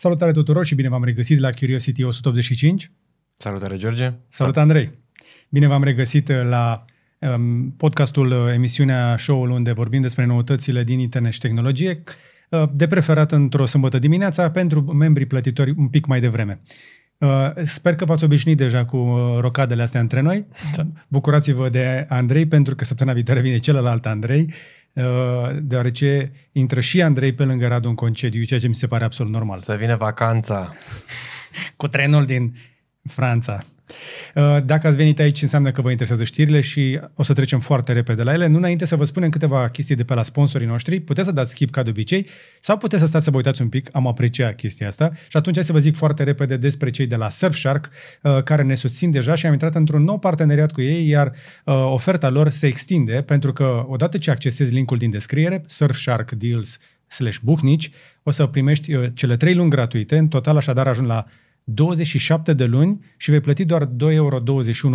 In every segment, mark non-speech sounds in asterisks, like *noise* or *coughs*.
Salutare tuturor și bine v-am regăsit la Curiosity 185. Salutare, George. Salut, Andrei. Bine v-am regăsit la um, podcastul, uh, emisiunea, show-ul unde vorbim despre noutățile din internet și tehnologie, uh, de preferat într-o sâmbătă dimineața pentru membrii plătitori un pic mai devreme. Uh, sper că v-ați obișnuit deja cu uh, rocadele astea între noi. Da. Bucurați-vă de Andrei pentru că săptămâna viitoare vine celălalt Andrei Uh, deoarece intră și Andrei pe lângă Radu în concediu, ceea ce mi se pare absolut normal. Să vină vacanța. *laughs* Cu trenul din Franța. Uh, dacă ați venit aici, înseamnă că vă interesează știrile și o să trecem foarte repede la ele. Nu înainte să vă spunem câteva chestii de pe la sponsorii noștri, puteți să dați skip ca de obicei sau puteți să stați să vă uitați un pic, am apreciat chestia asta și atunci hai să vă zic foarte repede despre cei de la Surfshark uh, care ne susțin deja și am intrat într-un nou parteneriat cu ei, iar uh, oferta lor se extinde pentru că odată ce accesezi linkul din descriere, Surfshark Deals slash Buhnici, o să primești cele trei luni gratuite, în total așadar ajung la 27 de luni și vei plăti doar 2,21 euro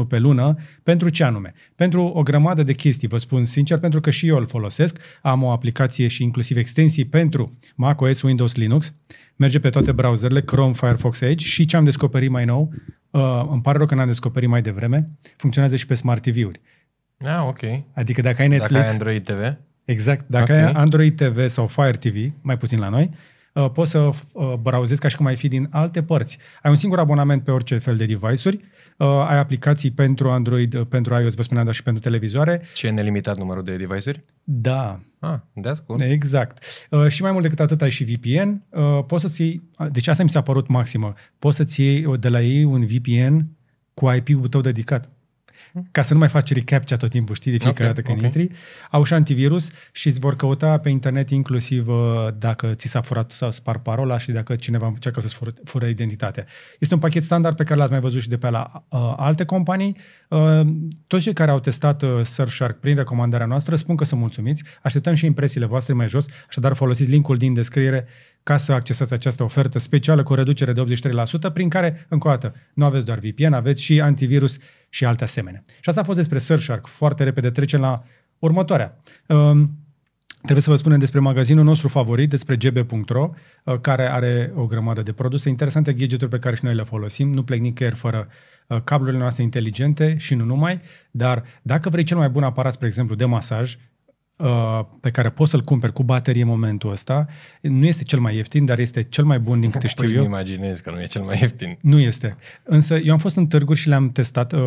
pe lună pentru ce anume? Pentru o grămadă de chestii, vă spun sincer, pentru că și eu îl folosesc. Am o aplicație și inclusiv extensii pentru macOS, Windows, Linux. Merge pe toate browserele, Chrome, Firefox, Edge și ce am descoperit mai nou, uh, îmi pare rău că n-am descoperit mai devreme, funcționează și pe Smart TV-uri. Ah, ok. Adică dacă ai Netflix... Dacă ai Android TV? Exact. Dacă okay. ai Android TV sau Fire TV, mai puțin la noi, Uh, poți să uh, browsezi ca și cum ai fi din alte părți. Ai un singur abonament pe orice fel de device-uri, uh, ai aplicații pentru Android, pentru iOS, vă spuneam, dar și pentru televizoare. Ce e nelimitat numărul de device-uri? Da. Ah, that's cool. Exact. și mai mult decât atât ai și VPN. poți să-ți iei, deci asta mi s-a părut maximă, poți să-ți iei de la ei un VPN cu IP-ul tău dedicat ca să nu mai faci recaptcha tot timpul, știi, de fiecare okay, dată când okay. intri. Au și antivirus și îți vor căuta pe internet inclusiv uh, dacă ți s-a furat sau spar parola și dacă cineva încearcă să-ți fură, fură identitatea. Este un pachet standard pe care l-ați mai văzut și de pe la uh, alte companii. Uh, toți cei care au testat uh, Surfshark prin recomandarea noastră spun că sunt mulțumiți. Așteptăm și impresiile voastre mai jos, așadar folosiți linkul din descriere ca să accesați această ofertă specială cu o reducere de 83%, prin care, încă o dată, nu aveți doar VPN, aveți și antivirus și alte asemenea. Și asta a fost despre Surfshark. Foarte repede trecem la următoarea. Um, Trebuie să vă spunem despre magazinul nostru favorit, despre gb.ro, uh, care are o grămadă de produse interesante, gadgeturi pe care și noi le folosim. Nu plec nicăieri fără uh, cablurile noastre inteligente și nu numai, dar dacă vrei cel mai bun aparat, spre exemplu, de masaj, Uh, pe care poți să-l cumperi cu baterie în momentul ăsta, nu este cel mai ieftin, dar este cel mai bun din câte știu păi eu. imaginez că nu e cel mai ieftin. Nu este. Însă eu am fost în târguri și le-am testat uh,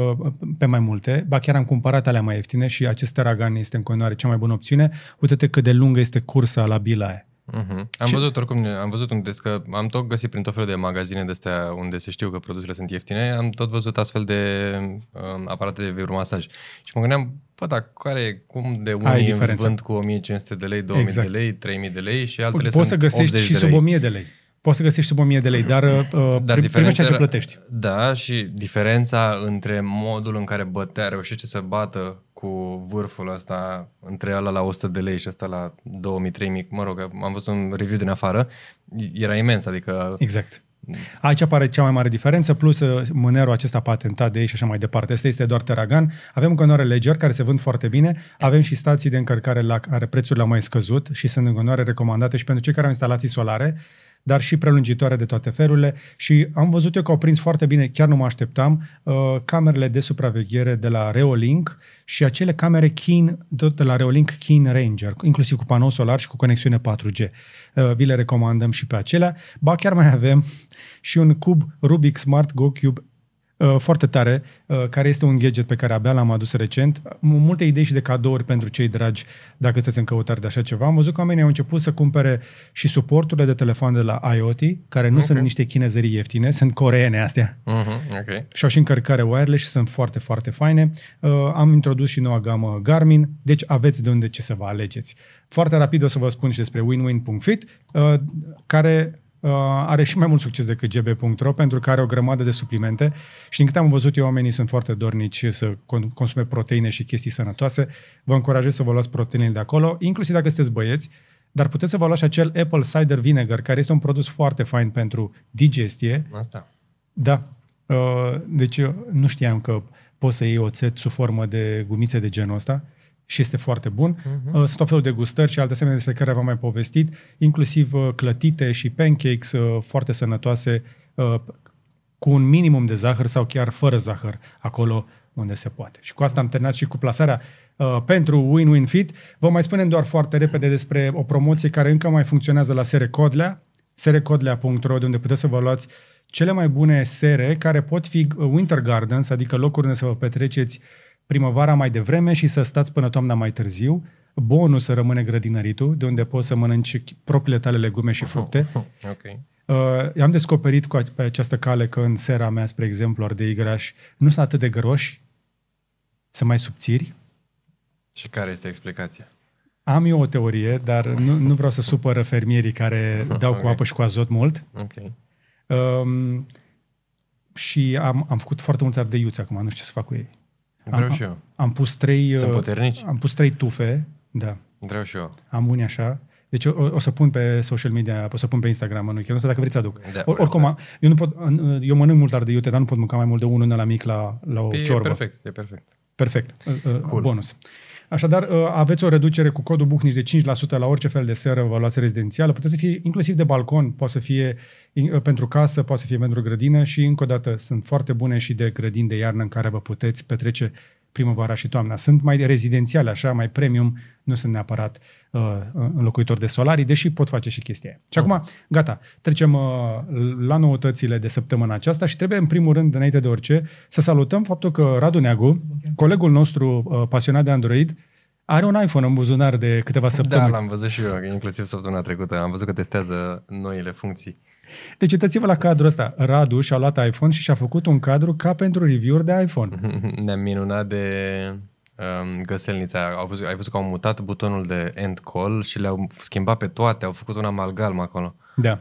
pe mai multe, ba chiar am cumpărat alea mai ieftine și acest Teragan este în continuare cea mai bună opțiune. Uite-te cât de lungă este cursa la bila aia. Uh-huh. Am Ce? văzut oricum, am văzut unde că am tot găsit prin tot felul de magazine de astea unde se știu că produsele sunt ieftine, am tot văzut astfel de um, aparate de vibromasaj. Și mă gândeam, bă, dar care, cum de unii îmi vând cu 1500 de lei, 2000 exact. de lei, 3000 de lei și altele Poți sunt să găsești și sub 1000 de lei. Poți să găsești sub 1000 de lei, dar, uh, dar primești ce plătești. Da, și diferența între modul în care bătea, reușește să bată cu vârful ăsta între ăla la 100 de lei și ăsta la 2000-3000, mă rog, am văzut un review din afară, era imens, adică... Exact. Aici apare cea mai mare diferență, plus uh, mânerul acesta patentat de ei și așa mai departe. Asta este doar Teragan. Avem continuare Ledger, care se vând foarte bine. Avem și stații de încărcare la care prețurile au mai scăzut și sunt în continuare recomandate și pentru cei care au instalații solare dar și prelungitoare de toate felurile și am văzut eu că au prins foarte bine, chiar nu mă așteptam, uh, camerele de supraveghere de la Reolink și acele camere Keen, de la Reolink Keen Ranger, inclusiv cu panou solar și cu conexiune 4G. Uh, vi le recomandăm și pe acelea. Ba chiar mai avem și un cub Rubik Smart Go Cube Uh, foarte tare, uh, care este un gadget pe care abia l-am adus recent. Multe idei și de cadouri pentru cei dragi dacă sunteți în căutare de așa ceva. Am văzut că oamenii au început să cumpere și suporturile de telefon de la IoT, care nu okay. sunt niște chinezării ieftine, sunt coreene astea. Uh-huh, okay. Și au și încărcare wireless și sunt foarte, foarte faine. Uh, am introdus și noua gamă Garmin, deci aveți de unde ce să vă alegeți. Foarte rapid o să vă spun și despre winwin.fit, care uh, are și mai mult succes decât gb.ro pentru că are o grămadă de suplimente și din câte am văzut eu, oamenii sunt foarte dornici să consume proteine și chestii sănătoase. Vă încurajez să vă luați proteinele de acolo, inclusiv dacă sunteți băieți, dar puteți să vă luați acel Apple Cider Vinegar, care este un produs foarte fain pentru digestie. Asta. Da. Uh, deci nu știam că poți să iei oțet sub formă de gumițe de genul ăsta și este foarte bun. Uh-huh. Sunt tot felul de gustări și alte asemenea despre care v-am mai povestit, inclusiv uh, clătite și pancakes uh, foarte sănătoase uh, cu un minimum de zahăr sau chiar fără zahăr acolo unde se poate. Și cu asta am terminat și cu plasarea uh, pentru Win-Win Fit. Vă mai spunem doar foarte repede despre o promoție care încă mai funcționează la Sere Codlea, serecodlea.ro, de unde puteți să vă luați cele mai bune sere care pot fi winter gardens, adică locuri unde să vă petreceți primăvara mai devreme și să stați până toamna mai târziu. Bonus să rămâne grădinăritul, de unde poți să mănânci propriile tale legume și fructe. *laughs* Ok. Uh, am descoperit cu, pe această cale că în sera mea, spre exemplu, ardei grași nu sunt atât de groși, sunt mai subțiri. Și care este explicația? Am eu o teorie, dar nu, nu vreau să supără fermierii care *laughs* dau okay. cu apă și cu azot mult. Ok. Um, și am, am făcut foarte mulți ardeiuți acum, nu știu ce să fac cu ei. Vreau am, și eu. Am pus trei... Sunt uh, puternici? Am pus trei tufe, da. Vreau și eu. Am unii așa. Deci o, o să pun pe social media, o să pun pe Instagram anul, nu știu dacă vreți să aduc. Da, Or, oricum, a- eu, nu pot, eu mănânc mult ardeiute, dar nu pot mânca mai mult de unul la mic la, la o E ciorbă. perfect, e perfect. Perfect. Uh, uh, Cool. Bonus. Așadar, uh, aveți o reducere cu codul Bucnici de 5% la orice fel de seră vă luați rezidențială. Puteți să fie inclusiv de balcon, poate să fie uh, pentru casă, poate să fie pentru grădină și încă o dată sunt foarte bune și de grădini de iarnă în care vă puteți petrece primăvara și toamna. Sunt mai rezidențiale, așa, mai premium, nu sunt neapărat uh, înlocuitori de solarii, deși pot face și chestia aia. Și acum, gata, trecem uh, la noutățile de săptămâna aceasta și trebuie, în primul rând, înainte de orice, să salutăm faptul că Radu Neagu, colegul nostru uh, pasionat de Android, are un iPhone în buzunar de câteva Da, săptămâni. l-am văzut și eu, inclusiv săptămâna trecută. Am văzut că testează noile funcții. Deci uitați-vă la cadrul ăsta. Radu și-a luat iPhone și și-a făcut un cadru ca pentru review-uri de iPhone. *laughs* Ne-am minunat de um, găselnița. Au văzut, ai văzut că au mutat butonul de end call și le-au schimbat pe toate. Au făcut un amalgam acolo. Da.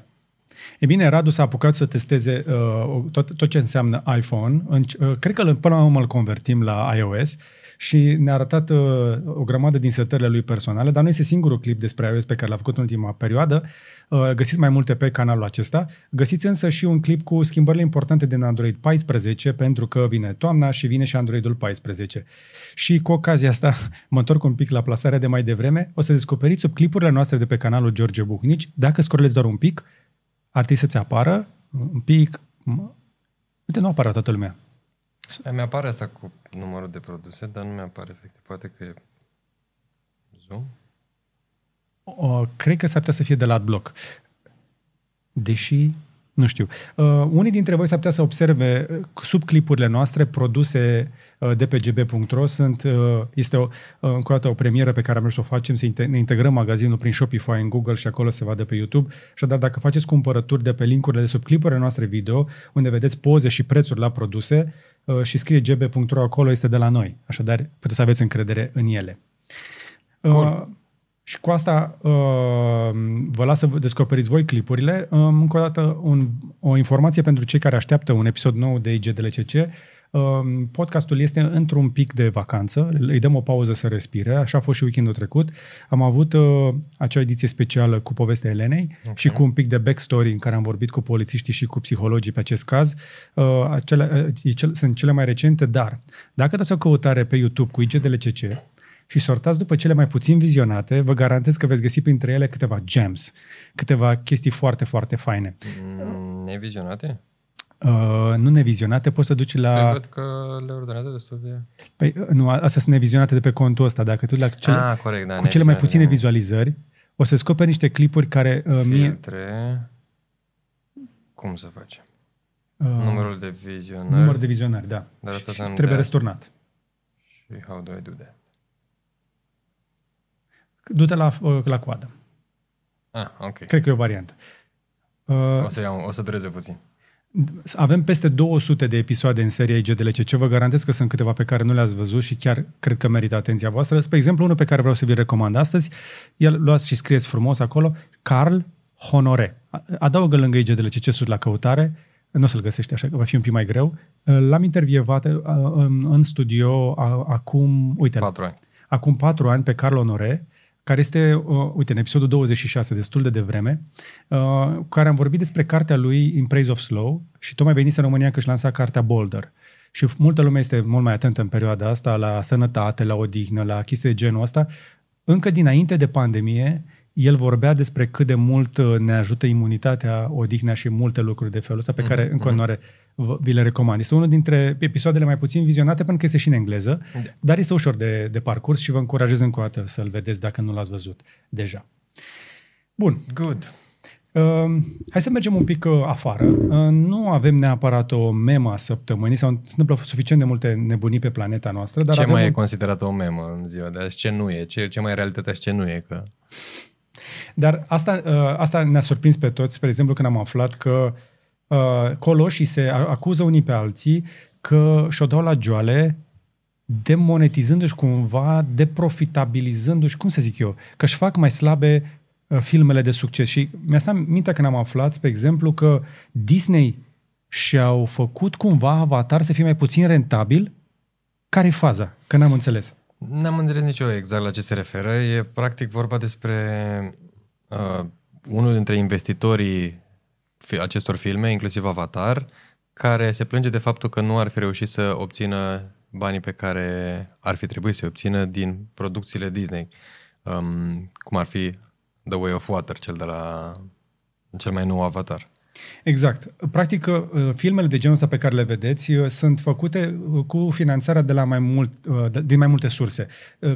E bine, Radu s-a apucat să testeze uh, tot, tot ce înseamnă iPhone. În, uh, cred că îl- până la urmă îl convertim la iOS și ne-a arătat uh, o grămadă din setările lui personale, dar nu este singurul clip despre iOS pe care l-a făcut în ultima perioadă. Uh, găsiți mai multe pe canalul acesta. Găsiți însă și un clip cu schimbările importante din Android 14, pentru că vine toamna și vine și Androidul 14. Și cu ocazia asta, *laughs* mă întorc un pic la plasarea de mai devreme, o să descoperiți sub clipurile noastre de pe canalul George Bucnici, dacă scrollezi doar un pic, ar trebui să-ți apară un pic... mă- Uite, nu apare toată lumea. Da, mi-apare asta cu numărul de produse, dar nu mi-apare efectiv. Poate că e zoom. O, cred că s-ar putea să fie de la AdBlock. Deși, nu știu. Uh, unii dintre voi s-ar putea să observe uh, sub clipurile noastre produse uh, de pe gb.ro. Sunt, uh, este o, uh, încă o dată o premieră pe care am vrut să o facem, să inte- ne integrăm magazinul prin Shopify în Google și acolo se vadă pe YouTube. Așadar, dacă faceți cumpărături de pe linkurile de sub clipurile noastre video, unde vedeți poze și prețuri la produse uh, și scrie gb.ro acolo, este de la noi. Așadar, puteți să aveți încredere în ele. Cool. Uh, și cu asta uh, vă las să vă descoperiți voi clipurile. Um, încă o dată un, o informație pentru cei care așteaptă un episod nou de IGDLCC. Um, podcastul este într-un pic de vacanță, îi dăm o pauză să respire, așa a fost și weekendul trecut. Am avut uh, acea ediție specială cu povestea Elenei okay. și cu un pic de backstory în care am vorbit cu polițiștii și cu psihologii pe acest caz. Uh, acele, uh, e cel, sunt cele mai recente, dar dacă dați o căutare pe YouTube cu IGDLCC, și sortați după cele mai puțin vizionate, vă garantez că veți găsi printre ele câteva gems, câteva chestii foarte, foarte faine. Mm, nevizionate? Uh, nu nevizionate, poți să duci Păi la... văd că le ordonează destul de... Păi, uh, nu, astea sunt nevizionate de pe contul ăsta. Dacă tu la cele, ah, corect, da. cu cele mai nevizionate, puține da. vizualizări, o să descoperi niște clipuri care uh, mie... Filtre. Cum să facem? Uh, Numărul de vizionări. număr de vizionări, da. Dar asta și să-mi trebuie dea- resturnat. Și how do I do that? Du-te la, uh, la coadă. Ah, ok. Cred că e o variantă. Uh, O să, iau, o să dureze puțin. Avem peste 200 de episoade în seria IGDLCC. Vă garantez că sunt câteva pe care nu le-ați văzut și chiar cred că merită atenția voastră. Spre exemplu, unul pe care vreau să vi recomand astăzi, el luați și scrieți frumos acolo, Carl Honore. Adaugă lângă IGDLCC sus la căutare, nu o să-l găsești așa, că va fi un pic mai greu. L-am intervievat uh, în în studio a- acum, uite, Patru ani. acum patru ani pe Carl Honore, care este, uh, uite, în episodul 26, destul de devreme, uh, cu care am vorbit despre cartea lui In Praise of Slow și tocmai venise în România că își lansa cartea Boulder. și multă lume este mult mai atentă în perioada asta la sănătate, la odihnă, la chestii de genul ăsta, încă dinainte de pandemie, el vorbea despre cât de mult uh, ne ajută imunitatea, odihna și multe lucruri de felul ăsta pe care mm-hmm. în continuare vi le recomand. Este unul dintre episoadele mai puțin vizionate pentru că este și în engleză, da. dar este ușor de, de parcurs și vă încurajez încă o dată să-l vedeți dacă nu l-ați văzut deja. Bun. Good. Uh, hai să mergem un pic uh, afară. Uh, nu avem neapărat o memă a săptămânii, sau se întâmplă suficient de multe nebunii pe planeta noastră. Dar ce avem mai un... e considerat o memă în ziua de azi? Ce nu e? Ce, ce mai e realitatea și ce nu e? Că... Dar asta, uh, asta ne-a surprins pe toți, spre exemplu, când am aflat că uh, coloșii se acuză unii pe alții că și-o dau la joale demonetizându-și cumva, deprofitabilizându-și, cum să zic eu, că își fac mai slabe uh, filmele de succes. Și mi-a stat mintea când am aflat, spre exemplu, că Disney și-au făcut cumva Avatar să fie mai puțin rentabil. Care e faza? Că n-am înțeles. N-am înțeles nici eu exact la ce se referă. E practic vorba despre uh, unul dintre investitorii acestor filme, inclusiv Avatar, care se plânge de faptul că nu ar fi reușit să obțină banii pe care ar fi trebuit să obțină din producțiile Disney, um, cum ar fi The Way of Water, cel de la cel mai nou Avatar. Exact. Practic, uh, filmele de genul ăsta pe care le vedeți uh, sunt făcute uh, cu finanțarea de la mai mult, din mai multe surse.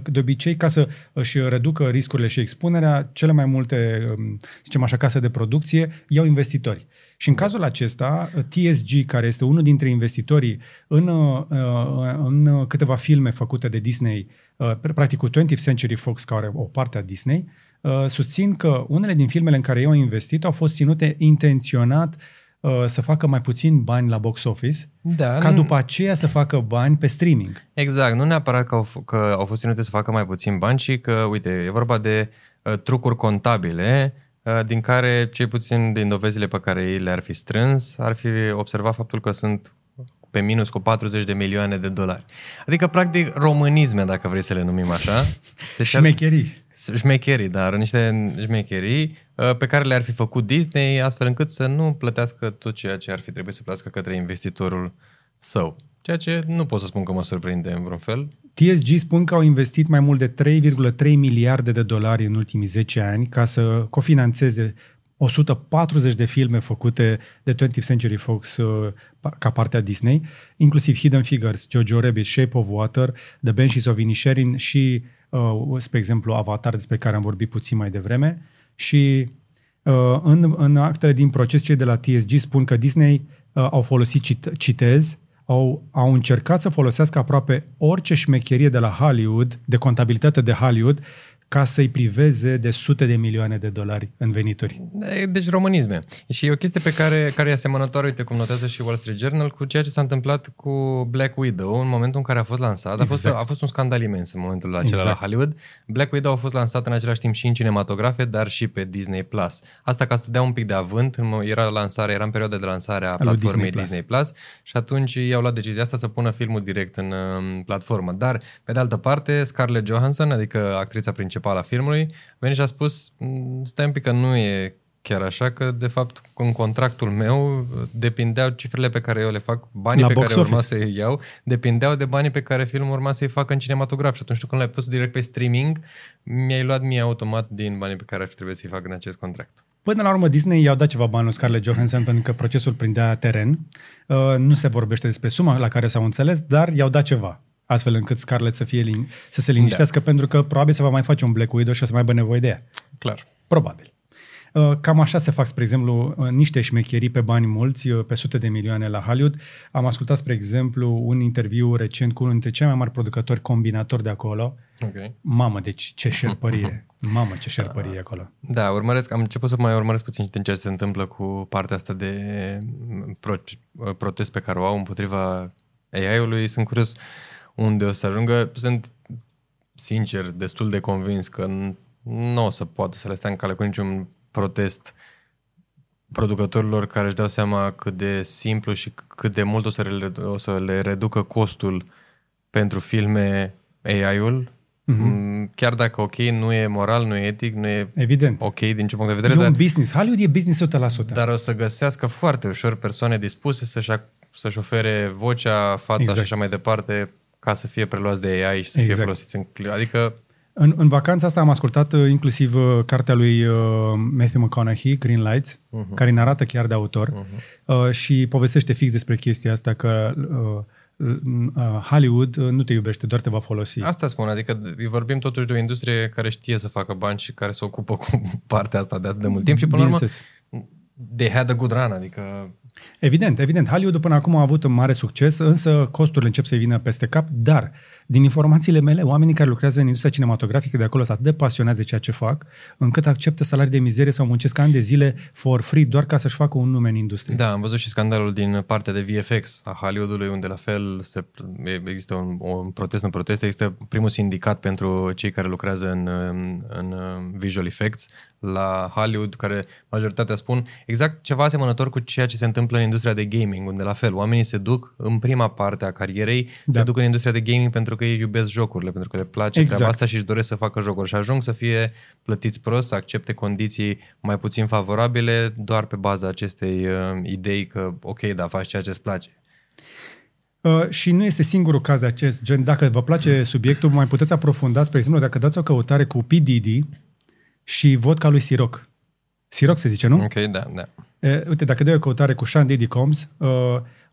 De obicei, ca să își reducă riscurile și expunerea, cele mai multe, um, zicem așa, case de producție iau investitori. Și în cazul acesta, TSG, care este unul dintre investitorii în, în câteva filme făcute de Disney, practic cu 20th Century Fox, care o parte a Disney, Uh, susțin că unele din filmele în care eu am investit au fost ținute intenționat uh, să facă mai puțin bani la box office, da, ca după aceea să facă bani pe streaming. Exact, nu neapărat că au, f- că au fost ținute să facă mai puțin bani, ci că, uite, e vorba de uh, trucuri contabile, uh, din care, cei puțin din dovezile pe care ei le-ar fi strâns, ar fi observat faptul că sunt pe minus cu 40 de milioane de dolari. Adică, practic, românisme, dacă vrei să le numim așa. Se *laughs* șmecherii. Șmecherii, dar niște șmecherii uh, pe care le-ar fi făcut Disney astfel încât să nu plătească tot ceea ce ar fi trebuit să plătească către investitorul său. Ceea ce nu pot să spun că mă surprinde în vreun fel. TSG spun că au investit mai mult de 3,3 miliarde de dolari în ultimii 10 ani ca să cofinanțeze 140 de filme făcute de 20th Century Fox uh, ca parte a Disney, inclusiv Hidden Figures, Jojo Rabbit, Shape of Water, The Banshees of Inisherin și, uh, spre exemplu, Avatar, despre care am vorbit puțin mai devreme. Și uh, în, în actele din proces, cei de la TSG spun că Disney uh, au folosit, cit, citez, au, au încercat să folosească aproape orice șmecherie de la Hollywood, de contabilitate de Hollywood, ca să-i priveze de sute de milioane de dolari în venituri. Deci românisme. Și e o chestie pe care, care e asemănătoare, uite cum notează și Wall Street Journal, cu ceea ce s-a întâmplat cu Black Widow în momentul în care a fost lansat. Exact. A, fost, exact. a fost un scandal imens în momentul acela exact. la Hollywood. Black Widow a fost lansat în același timp și în cinematografe, dar și pe Disney+. Plus. Asta ca să dea un pic de avânt, era lansare, era în perioada de lansare a platformei Disney Plus. Disney Plus și atunci i-au luat decizia asta să pună filmul direct în um, platformă. Dar, pe de altă parte, Scarlett Johansson, adică actrița principală principal a filmului, a venit și a spus, mm, stai un pic că nu e chiar așa, că de fapt în contractul meu depindeau cifrele pe care eu le fac, banii La pe care urma să-i iau, depindeau de banii pe care filmul urma să-i facă în cinematograf. Și atunci când l-ai pus direct pe streaming, mi-ai luat mie automat din banii pe care ar fi trebuit să-i fac în acest contract. Până la urmă, Disney i-au dat ceva bani lui Scarlett Johansson pentru că procesul prindea teren. Uh, nu se vorbește despre suma la care s-au înțeles, dar i-au dat ceva astfel încât Scarlett să, fie lin- să se liniștească, da. pentru că probabil se va mai face un Black Widow și o să mai aibă nevoie de ea. Clar. Probabil. Uh, cam așa se fac, spre exemplu, uh, niște șmecherii pe bani mulți, uh, pe sute de milioane la Hollywood. Am ascultat, spre exemplu, un interviu recent cu unul dintre cei mai mari producători combinatori de acolo. Okay. Mamă, deci ce *laughs* șerpărie! Mamă, ce șerpărie da. acolo! Da, urmăresc, am început să mai urmăresc puțin din ce se întâmplă cu partea asta de pro- protest pe care o au împotriva AI-ului. Sunt curios unde o să ajungă. Sunt, sincer, destul de convins că nu o să poată să le stea în cale cu niciun protest producătorilor care își dau seama cât de simplu și cât de mult o să, le, o să le reducă costul pentru filme AI-ul, Mm-hmm. Chiar dacă, ok, nu e moral, nu e etic, nu e Evident. ok din ce punct de vedere. E dar, un business. Hollywood e business 100%. Dar o să găsească foarte ușor persoane dispuse să-și să-și ofere vocea, fața Exact. și așa mai departe, ca să fie preluați de AI și să fie Exact. folosiți în... cli- Adică, În, în vacanța asta am ascultat uh, inclusiv uh, cartea lui uh, Matthew McConaughey, Green Lights, uh-huh. care ne arată chiar de autor uh-huh. uh, și povestește fix despre chestia asta că uh, uh, Hollywood uh, nu te iubește, doar te va folosi. asta spun, adică vorbim totuși de o industrie care știe să facă bani și care se ocupă *laughs* cu partea asta de atât de mult timp și până la urmă Bineînțeles. they had a good run, adică Evident, evident. Hollywood până acum a avut un mare succes, însă costurile încep să-i vină peste cap, dar din informațiile mele, oamenii care lucrează în industria cinematografică de acolo sunt atât de pasionați de ceea ce fac, încât acceptă salarii de mizerie sau muncesc ani de zile for free doar ca să-și facă un nume în industrie. Da, am văzut și scandalul din partea de VFX a Hollywoodului, unde la fel se, există un, un protest, un protest, există primul sindicat pentru cei care lucrează în, în visual effects la Hollywood, care majoritatea spun exact ceva asemănător cu ceea ce se întâmplă în industria de gaming, unde la fel oamenii se duc în prima parte a carierei, da. se duc în industria de gaming pentru că ei iubesc jocurile, pentru că le place exact. Exact. treaba asta și își doresc să facă jocuri și ajung să fie plătiți prost, să accepte condiții mai puțin favorabile doar pe baza acestei uh, idei că ok, da, faci ceea ce îți place. Uh, și nu este singurul caz de acest gen. Dacă vă place subiectul, mai puteți aprofunda, spre exemplu, dacă dați o căutare cu P. Diddy și vodka lui Siroc. Siroc se zice, nu? Ok, da, da. E, uite, dacă dai o căutare cu Sean Diddy Combs, uh,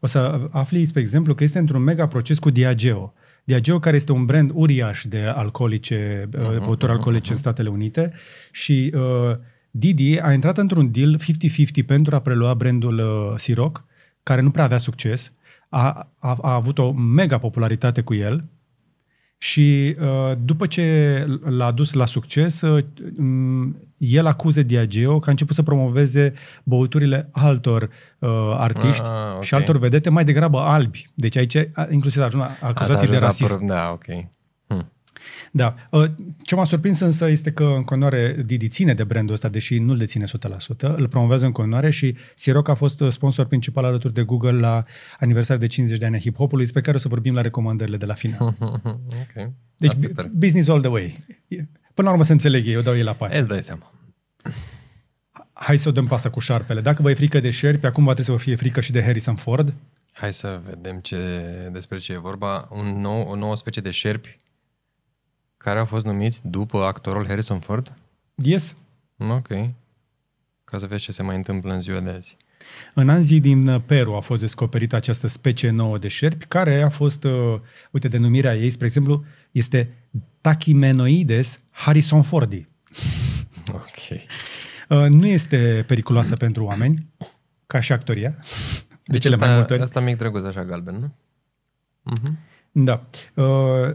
o să afli, spre exemplu, că este într-un mega proces cu Diageo. Diageo, care este un brand uriaș de alcoolice, uh, de băuturi alcoolice în Statele Unite și uh, Didi a intrat într-un deal 50-50 pentru a prelua brandul uh, Siroc, care nu prea avea succes. A, a, a avut o mega popularitate cu el și uh, după ce l-a dus la succes, uh, m, el acuză Diageo că a început să promoveze băuturile altor uh, artiști Ah, ok. și altor vedete, mai degrabă albi. Deci aici a- inclusiv a ajuns la Asta a acuzații de ajuns la rasism. pro- Da, ok. Hm. Da. Uh, Ce m-a surprins însă este că în continuare Didi ține de brandul ăsta, deși nu-l deține 100%, îl promovează în continuare și Siroc a fost uh, sponsor principal alături de Google la aniversare de 50 de ani a hip-hopului, despre care o să vorbim la recomandările de la final. *laughs* ok. Deci Asta e tare. business all the way. Până la urmă să înțeleg ei, eu dau ei la pace. Îți dai seama. Hai să o dăm pasta cu șarpele. Dacă vă e frică de șerpi, acum va trebui să vă fie frică și de Harrison Ford. Hai să vedem ce, despre ce e vorba. Un nou, o nouă specie de șerpi care au fost numiți după actorul Harrison Ford? Yes. Ok. Ca să vezi ce se mai întâmplă în ziua de azi. În Anzi din Peru a fost descoperită această specie nouă de șerpi, care a fost, uh, uite, denumirea ei, spre exemplu, este Tachymenoides harrisonfordi. *laughs* Ok. Uh, nu este periculoasă *clears throat* pentru oameni, ca și actoria, de Deci cele mai asta, multe ori. asta mic drăguț așa galben, nu? Mhm. Da. Uh,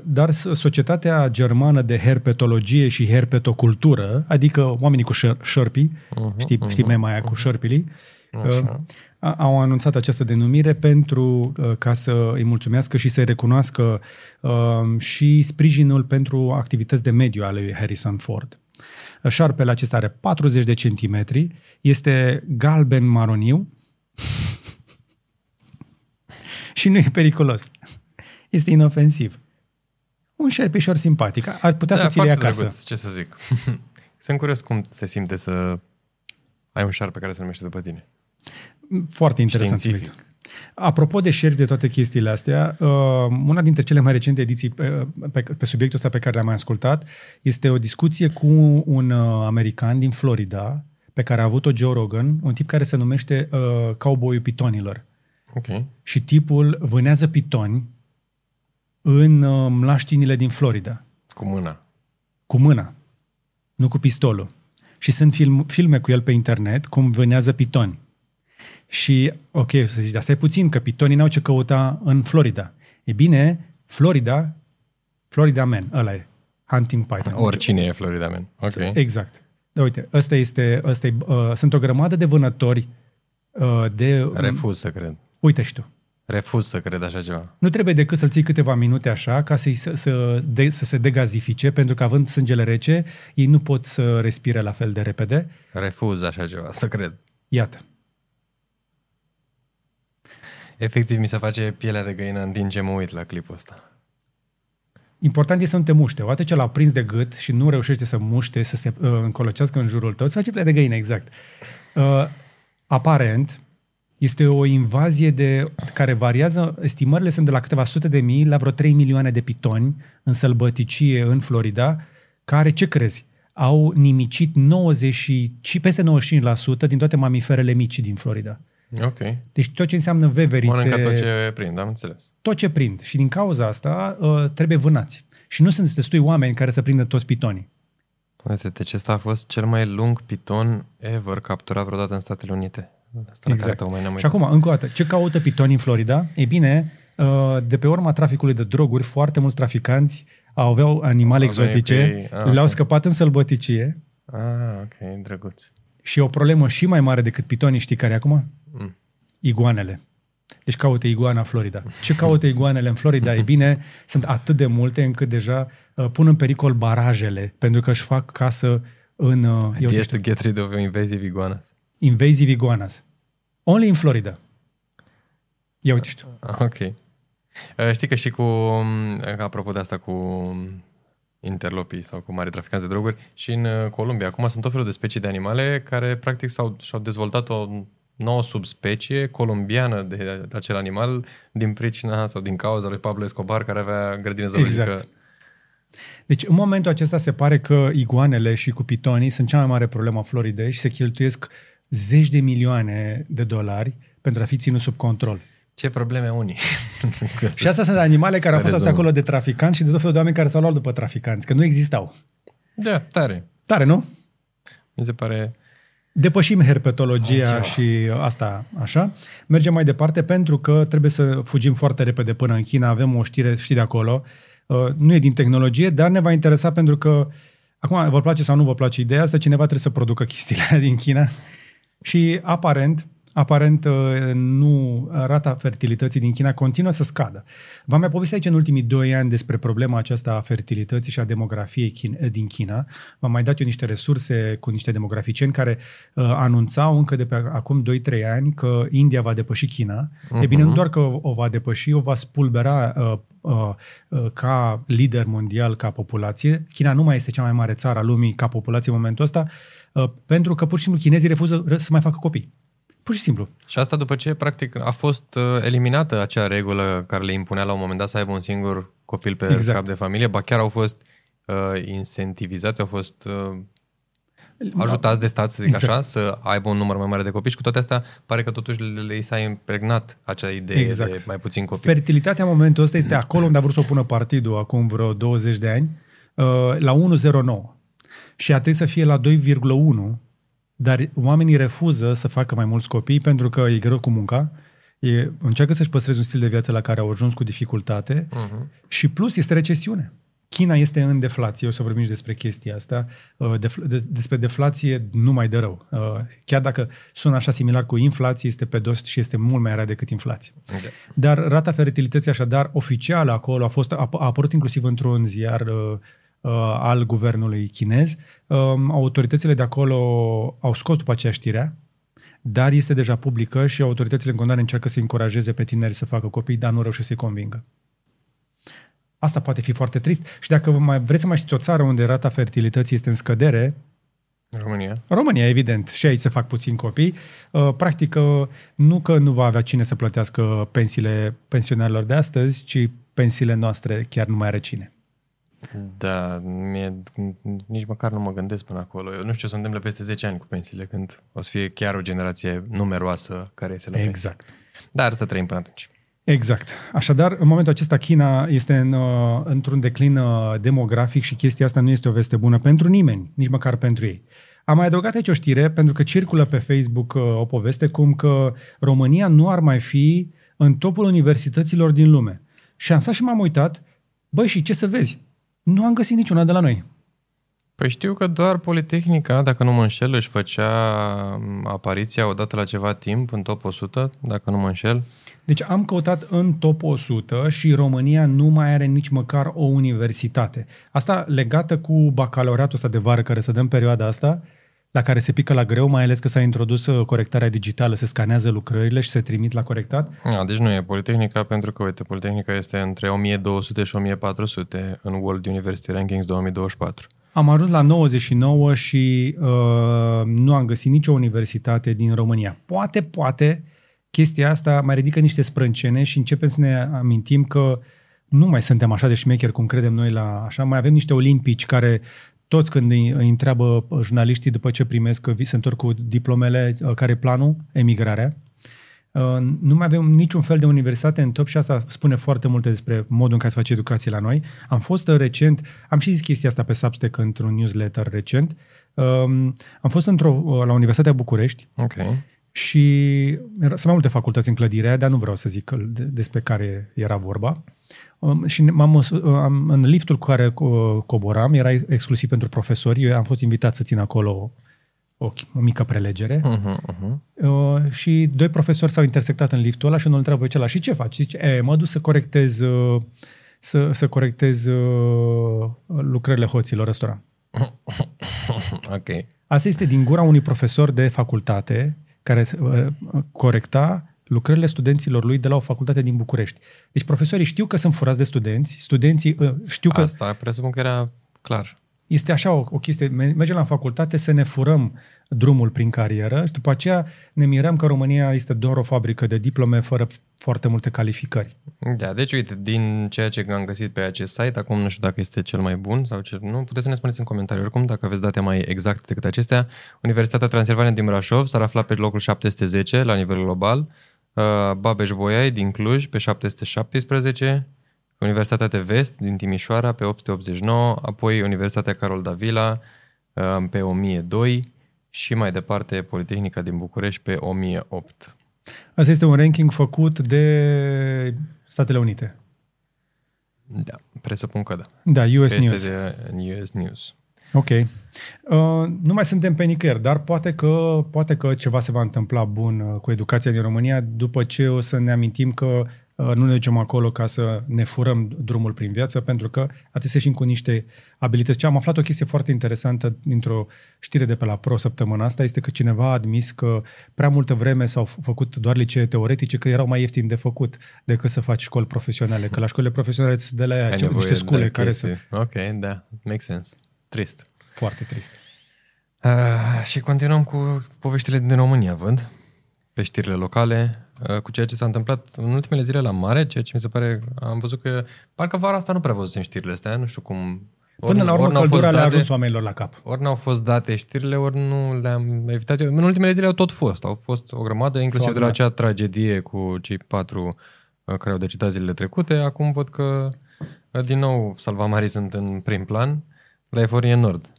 Dar s- Societatea Germană de Herpetologie și Herpetocultură, adică oamenii cu șer- șerpii, Mhm, știi, știi mema aia cu șerpilii, uh, Așa. a- au anunțat această denumire pentru uh, ca să îi mulțumească și să-i recunoască uh, și sprijinul pentru activități de mediu ale lui Harrison Ford. Uh, Șarpele acesta are 40 de centimetri, este galben maroniu *laughs* și nu e periculos. Este inofensiv. Un șerpișor simpatic. Ar putea să ți le ia foarte acasă. drăguț, ce să zic. *laughs* Sunt curios cum se simte să ai un șarpe care se numește după tine. Foarte interesant Științific. subiect. Apropo de șerpi, de toate chestiile astea, uh, una dintre cele mai recente ediții pe, pe, pe subiectul ăsta pe care le-am mai ascultat este o discuție cu un uh, american din Florida pe care a avut-o Joe Rogan, un tip care se numește uh, Cowboy Pitonilor. Ok. Și tipul vânează pitoni în uh, mlaștinile din Florida, Cu mâna. cu mâna, nu cu pistolul. Și sunt film, filme cu el pe internet cum vânează pitoni. Și, ok, să zici, dar stai puțin, că pitonii n-au ce căuta în Florida. E bine, Florida, Florida Man, ăla e, Hunting Python. Oricine e Florida Man. Ok. Exact. Da, uite, ăsta este, ăsta e, uh, sunt o grămadă de vânători uh, de... Refuz să cred. Uite și tu. Refuz să cred așa ceva. Nu trebuie decât să-l ții câteva minute așa ca să, să, să, de, să se degazifice, pentru că având sângele rece, ei nu pot să respire la fel de repede. Refuz așa ceva, să cred. Iată. Efectiv, mi se face pielea de găină în timp ce mă uit la clipul ăsta. Important e să nu te muște. Odată ce l-a prins de gât și nu reușește să muște, să se uh, încolăcească în jurul tău, îți face pielea de găină, exact. Uh, aparent, Este o invazie de care variază, estimările sunt de la câteva sute de mii la vreo 3 milioane de pitoni în sălbăticie în Florida, care, ce crezi, au nimicit 90 și peste 95% din toate mamiferele mici din Florida. Ok. Deci tot ce înseamnă veverițe... Mănâncă tot ce prind, am înțeles. Tot ce prind. Și din cauza asta uh, trebuie vânați. Și nu sunt destui oameni care să prindă toți pitonii. Uite, deci ăsta a fost cel mai lung piton ever capturat vreodată în Statele Unite. Asta exact. Și acum, încă o dată, ce caută pitonii în Florida? E bine, uh, de pe urma traficului de droguri, foarte mulți traficanți aveau animale exotice, ah, le-au okay. scăpat în sălbăticie. Ah, ok, drăguț. Și o problemă și mai mare decât pitonii, știi care acum? Mm. Iguanele. Deci caută iguana Florida. Ce caută iguanele în Florida? E bine, *laughs* sunt atât de multe încât deja uh, pun în pericol barajele, pentru că își fac casă în... Uh, Ideea to get rid of invasive iguanas. Invasive iguanas. Only in Florida. Ia uite și tu. Ah, ok. Uh, știi că și cu, um, apropo de asta cu interlopii sau cu mari traficanți de droguri, și în uh, Columbia acum sunt tot felul de specii de animale care practic s-au, și-au dezvoltat o nouă subspecie colombiană de acel animal din pricina sau din cauza lui Pablo Escobar care avea grădină zoologică. Exact. Deci în momentul acesta se pare că iguanele și cu pitonii sunt cea mai mare problemă a Floridei și se cheltuiesc zeci de milioane de dolari pentru a fi ținut sub control. Ce probleme unii. *laughs* și astea sunt animale care au fost acolo de traficanți și de tot felul de oameni care s-au luat după traficanți, că nu existau. Da, tare. Tare, nu? Mi se pare Depășim herpetologia Altceva. și asta, așa. Mergem mai departe pentru că trebuie să fugim foarte repede până în China. Avem o știre, știi de acolo. Uh, nu e din tehnologie, dar ne va interesa pentru că, acum, vă place sau nu vă place ideea asta, cineva trebuie să producă chestiile din China. Și aparent, aparent uh, nu rata fertilității din China continuă să scadă. V-am mai povestit aici în ultimii doi ani despre problema aceasta a fertilității și a demografiei din China. V-am mai dat eu niște resurse cu niște demograficieni care uh, anunțau încă de pe acum 2-3 ani că India va depăși China. Uh-huh. E bine, nu mhm. doar că o va depăși, o va spulbera uh, uh, uh, ca lider mondial, ca populație. China nu mai este cea mai mare țară a lumii ca populație în momentul ăsta, uh, pentru că pur și simplu chinezii refuză să mai facă copii. Pur și simplu. Și asta după ce, practic, a fost uh, eliminată acea regulă care le impunea la un moment dat să aibă un singur copil pe exact. cap de familie, ba chiar au fost uh, incentivizați, au fost uh, ajutați de stat, să zic exact. așa, să aibă un număr mai mare de copii și cu toate astea pare că totuși le s-a impregnat acea idee exact. de mai puțin copii. Fertilitatea în momentul ăsta este acolo unde a vrut să o pună partidul acum vreo 20 de ani, uh, la 1,09. Și a trebuit să fie la 2,1 dar oamenii refuză să facă mai mulți copii pentru că e greu cu munca, e, încearcă să-și păstreze un stil de viață la care au ajuns cu dificultate uh-huh. și plus este recesiune. China este în deflație, o să vorbim și despre chestia asta, uh, de, despre deflație numai de rău. Uh, chiar dacă sună așa similar cu inflație, este pe dos și este mult mai rea decât inflație. Okay. Dar rata fertilității așadar oficială acolo a, fost, a, a apărut inclusiv într-un ziar uh, uh, al guvernului chinez. Uh, autoritățile de acolo au scos după aceea știrea, dar este deja publică și autoritățile în condare încearcă să încurajeze pe tineri să facă copii, dar nu reușesc să-i convingă. Asta poate fi foarte trist. Și dacă mai vreți să mai știți o țară unde rata fertilității este în scădere, România. România, evident. Și aici se fac puțini copii. Uh, practic, uh, nu că nu va avea cine să plătească pensiile pensionarilor de astăzi, ci pensiile noastre chiar nu mai are cine. Da, mie, nici măcar nu mă gândesc până acolo. Eu nu știu ce se întâmplă peste 10 ani cu pensiile, când o să fie chiar o generație numeroasă care se la Exact. Pensie. Dar să trăim până atunci. Exact. Așadar, în momentul acesta, China este în, uh, într-un declin uh, demografic și chestia asta nu este o veste bună pentru nimeni, nici măcar pentru ei. Am mai adăugat aici o știre, pentru că circulă pe Facebook uh, o poveste cum că România nu ar mai fi în topul universităților din lume. Și am stat și m-am uitat, băi, și ce să vezi? Nu am găsit niciuna de la noi. Păi știu că doar Politehnica, dacă nu mă înșel, își făcea apariția odată la ceva timp în top 100, dacă nu mă înșel. Deci am căutat în top 100 și România nu mai are nici măcar o universitate. Asta legată cu bacalaureatul ăsta de vară care se dă în perioada asta, la care se pică la greu, mai ales că s-a introdus uh, corectarea digitală, se scanează lucrările și se trimit la corectat? A, deci nu e Politehnica, pentru că, uite, Politehnica este între 1200 și 1400 în World University Rankings 2024. Am ajuns la 99 și uh, nu am găsit nicio universitate din România. Poate, poate, chestia asta mai ridică niște sprâncene și începem să ne amintim că nu mai suntem așa de șmecheri cum credem noi la așa, mai avem niște olimpici care toți când îi, îi întreabă jurnaliștii după ce primesc că se întorc cu diplomele, uh, care e planul, emigrarea, uh, nu mai avem niciun fel de universitate în top și asta spune foarte multe despre modul în care se face educație la noi. Am fost uh, recent, am și zis chestia asta pe Substack într-un newsletter recent, um, am fost într-o, la Universitatea București Ok. și sunt mai multe facultăți în clădirea, dar nu vreau să zic despre care era vorba. Um, și m-am, am, în liftul cu care coboram, era exclusiv pentru profesori, eu am fost invitat să țin acolo o, o mică prelegere uh-huh, uh-huh. Uh, și doi profesori s-au intersectat în liftul ăla și unul întreabă pe celălalt, și ce faci? Zice, e, mă duc să corectez, uh, să, să corectez uh, lucrările hoților restaurant. *laughs* ok. Asta este din gura unui profesor de facultate care uh, corecta lucrările studenților lui de la o facultate din București. Deci profesorii știu că sunt furați de studenți, studenții uh, știu că... Asta presupun că era clar. Este așa o, o chestie, mergem la facultate să ne furăm drumul prin carieră și după aceea ne mirăm că România este doar o fabrică de diplome fără foarte multe calificări. Da, deci uite, din ceea ce am găsit pe acest site, acum nu știu dacă este cel mai bun sau cel nu, puteți să ne spuneți în comentarii oricum dacă aveți date mai exacte decât acestea. Universitatea Transilvania din Brașov s-ar afla pe locul 710 la nivel global, Uh, Babeș-Bolyai din Cluj pe 717, Universitatea de Vest din Timișoara pe 889, apoi Universitatea Carol Davila uh, pe 1002 și mai departe Politehnica din București pe 1008. Asta este un ranking făcut de Statele Unite. Da, presupun că da. Da, US că News. Este de US News. Ok. Uh, nu mai suntem pe nicăieri, dar poate că, poate că ceva se va întâmpla bun uh, cu educația din România după ce o să ne amintim că uh, nu ne ducem acolo ca să ne furăm drumul prin viață, pentru că trebuie să ieșim cu niște abilități. Ce am aflat o chestie foarte interesantă dintr-o știre de pe la Pro săptămâna asta, este că cineva a admis că prea multă vreme s-au făcut doar licee teoretice, că erau mai ieftini de făcut decât să faci școli profesionale, că la școlile profesionale îți de la ea niște scule care să... Ok, da, make sense. Trist. Foarte trist. Uh, și continuăm cu poveștile din România, văd, pe știrile locale, uh, cu ceea ce s-a întâmplat în ultimele zile la mare, ceea ce mi se pare, am văzut că, parcă vara asta nu prea văzusem știrile astea, nu știu cum... Ori, Până la urmă, căldura le-a ajuns oamenilor la cap. Ori n-au fost date știrile, ori nu le-am evitat eu. În ultimele zile au tot fost. Au fost o grămadă, inclusiv de la acea tragedie cu cei patru uh, care au decedat zilele trecute. Acum văd că, uh, din nou, salvamarii sunt în prim plan. La Eforie Nord.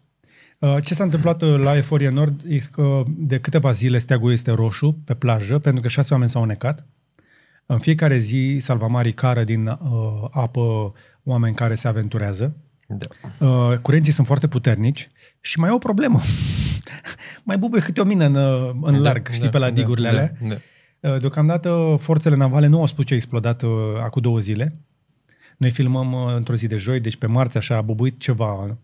Uh, ce s-a întâmplat uh, la Eforie Nord este că de câteva zile steagul este roșu pe plajă, pentru că șase oameni s-au necat. În fiecare zi salvamarii cară din uh, apă oameni care se aventurează. Da. Uh, curenții sunt foarte puternici și mai e o problemă. *laughs* mai bubuie câte o mină în, uh, în da, larg, știi, da, pe la da, digurile da, alea. Da. Deocamdată forțele navale nu au spus ce a explodat uh, acum două zile. Noi filmăm uh, într-o zi de joi, deci pe marți așa a bubuit ceva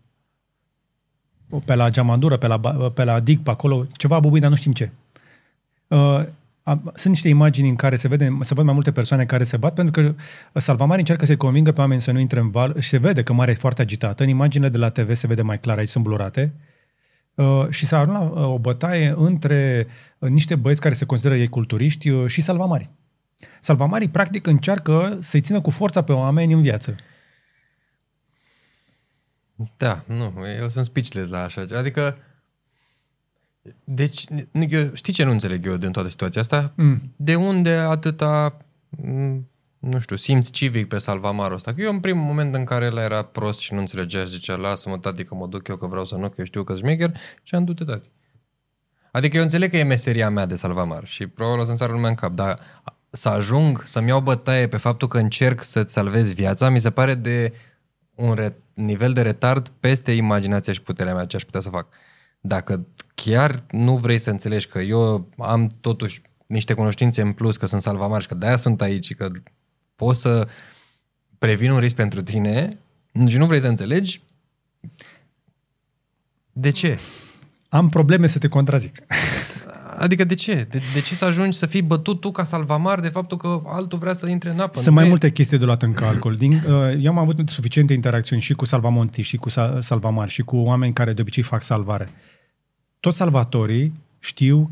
pe la geamandură, pe la, pe la dig, pe acolo, ceva a bubuit, dar nu știm ce. Uh, sunt niște imagini în care se, vede, se văd mai multe persoane care se bat, pentru că Salvamari încearcă să-i convingă pe oameni să nu intre în val și se vede că marea e foarte agitată. În imaginile de la TV se vede mai clar, aici sunt blurate. Uh, și s-a ajuns la uh, o bătaie între uh, niște băieți care se consideră ei culturiști uh, și Salvamari. Salvamari, practic, încearcă să-i țină cu forța pe oameni în viață. Da, nu, eu sunt speechless la așa. Adică, deci, eu, știi ce nu înțeleg eu din toată situația asta? Mm. De unde atâta, mm, nu știu, simți civic pe salvamarul ăsta? Că eu în primul moment în care el era prost și nu înțelegea, zicea, lasă-mă, tati, că mă duc eu, că vreau să nu, că eu știu că șmecher, și am du-te, tati. Adică eu înțeleg că e meseria mea de salvamar și probabil o să-mi sară lumea în cap, dar să ajung să-mi iau bătaie pe faptul că încerc să-ți salvezi viața, mi se pare de un re- nivel de retard peste imaginația și puterea mea ce aș putea să fac. Dacă chiar nu vrei să înțelegi că eu am totuși niște cunoștințe în plus, că sunt salvamar și că de-aia sunt aici, că pot să previn un risc pentru tine și nu vrei să înțelegi, de ce? Am probleme să te contrazic. *laughs* Adică de ce? De, de ce să ajungi să fii bătut tu ca salvamar de faptul că altul vrea să intre în apă? Sunt mai e... multe chestii de luat în calcul. Din, uh, eu am avut suficiente interacțiuni și cu salvamonti, și cu salvamar, și cu oameni care de obicei fac salvare. Toți salvatorii știu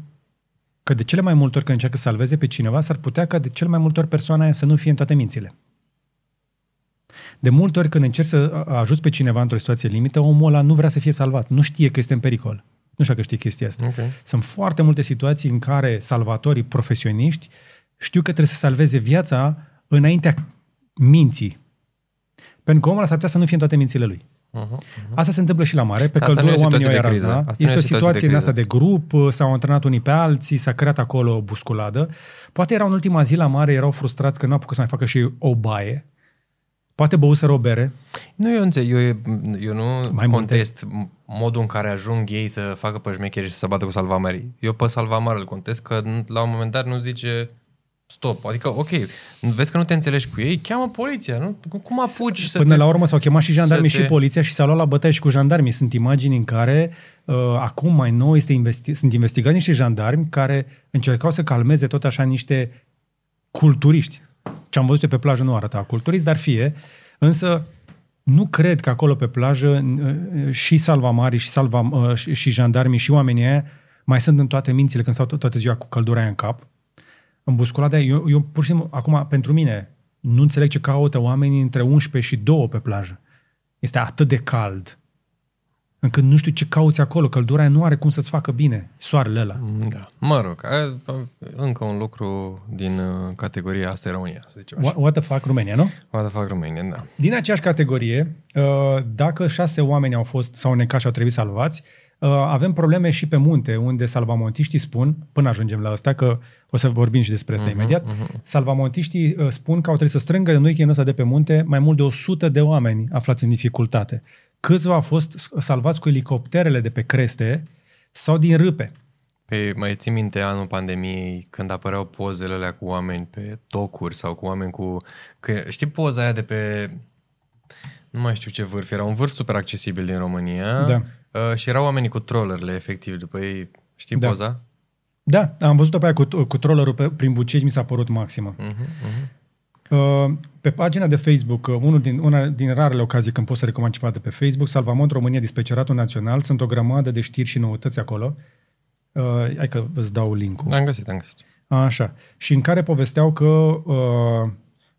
că de cele mai multe ori când încearcă să salveze pe cineva, s-ar putea ca de cele mai multe ori persoana aia să nu fie în toate mințile. De multe ori când încerci să ajuți pe cineva într-o situație limită, omul ăla nu vrea să fie salvat, nu știe că este în pericol. Nu știu dacă știi chestia asta. Ok. Sunt foarte multe situații în care salvatorii profesioniști știu că trebuie să salveze viața înaintea minții. Pentru că omul ăla s-ar putea să nu fie în toate mințile lui. Uh-huh. Asta se întâmplă și la mare, pe Asta nu e căldură o oamenii o situație ia de criză. razna. Asta nu e Este o o situație situație de în asta de grup, s-au antrenat unii pe alții, s-a creat acolo o busculadă. Poate erau în ultima zi la mare, erau frustrați că n-au apucat să mai facă și o baie. Poate băuseră o bere. Nu, eu înțeleg, eu, eu nu Mai mai multe. contest modul în care ajung ei să facă pe șmecheri și să se bată cu salvamarii. Eu pe salvamar îl contest că n- la un moment dat nu zice stop. Adică, ok, vezi că nu te înțelegi cu ei, cheamă poliția, nu? Cum apuci să Până te... la urmă s-au chemat și jandarmii să te- și poliția și s-au luat la bătaie și cu jandarmii. Sunt imagini în care uh, acum mai nou este investi- sunt investigați niște jandarmi care încercau să calmeze tot așa niște culturiști. Ce am văzut eu pe plajă nu arăta culturist, dar fie. Însă nu cred că acolo pe plajă uh, și salvamarii și, salva, uh, și, și jandarmii și oamenii aia mai sunt în toate mințile când stau to- toată ziua cu căldura aia în cap. În busculada aia, eu, eu pur și simplu, acum, pentru mine, nu înțeleg ce caută oamenii între 11 și 2 pe plajă. Este atât de cald, încât nu știu ce cauți acolo. Căldura aia nu are cum să-ți facă bine, soarele ăla. Da. Mă rog, aia, încă un lucru din uh, categoria asta e România, să zicem așa. What, what the fuck, România, nu? What the fuck România, da. Din aceeași categorie, uh, dacă șase oameni au fost sau necași și au trebuit salvați, uh, avem probleme și pe munte, unde salvamontiștii spun, până ajungem la asta, că o să vorbim și despre asta uh-huh, imediat, uh-huh. salvamontiștii uh, spun că au trebuit să strângă în weekendul ăsta de pe munte mai mult de 100 de oameni aflați în dificultate. Câțiva au fost salvați cu elicopterele de pe creste sau din râpe. Pe, mai ții minte anul pandemiei când apăreau pozele alea cu oameni pe tocuri sau cu oameni cu... Că, știi poza aia de pe... Nu mai știu ce vârf, era un vârf super accesibil din România Da. uh, și erau oamenii cu trollerele efectiv după ei. Știi Da. poza? Da, am văzut-o pe aia cu, cu trollerul pe, prin Bucegi, mi s-a părut maximă. Uh-huh, uh-huh. Uh, Pe pagina de Facebook, uh, unul din, una din rarele ocazii când pot să recomand ceva de pe Facebook, Salvamont România, Dispeceratul Național, sunt o grămadă de știri și noutăți acolo. Uh, hai că îți dau link-ul. Am găsit, am găsit. Așa. Și în care povesteau că, uh,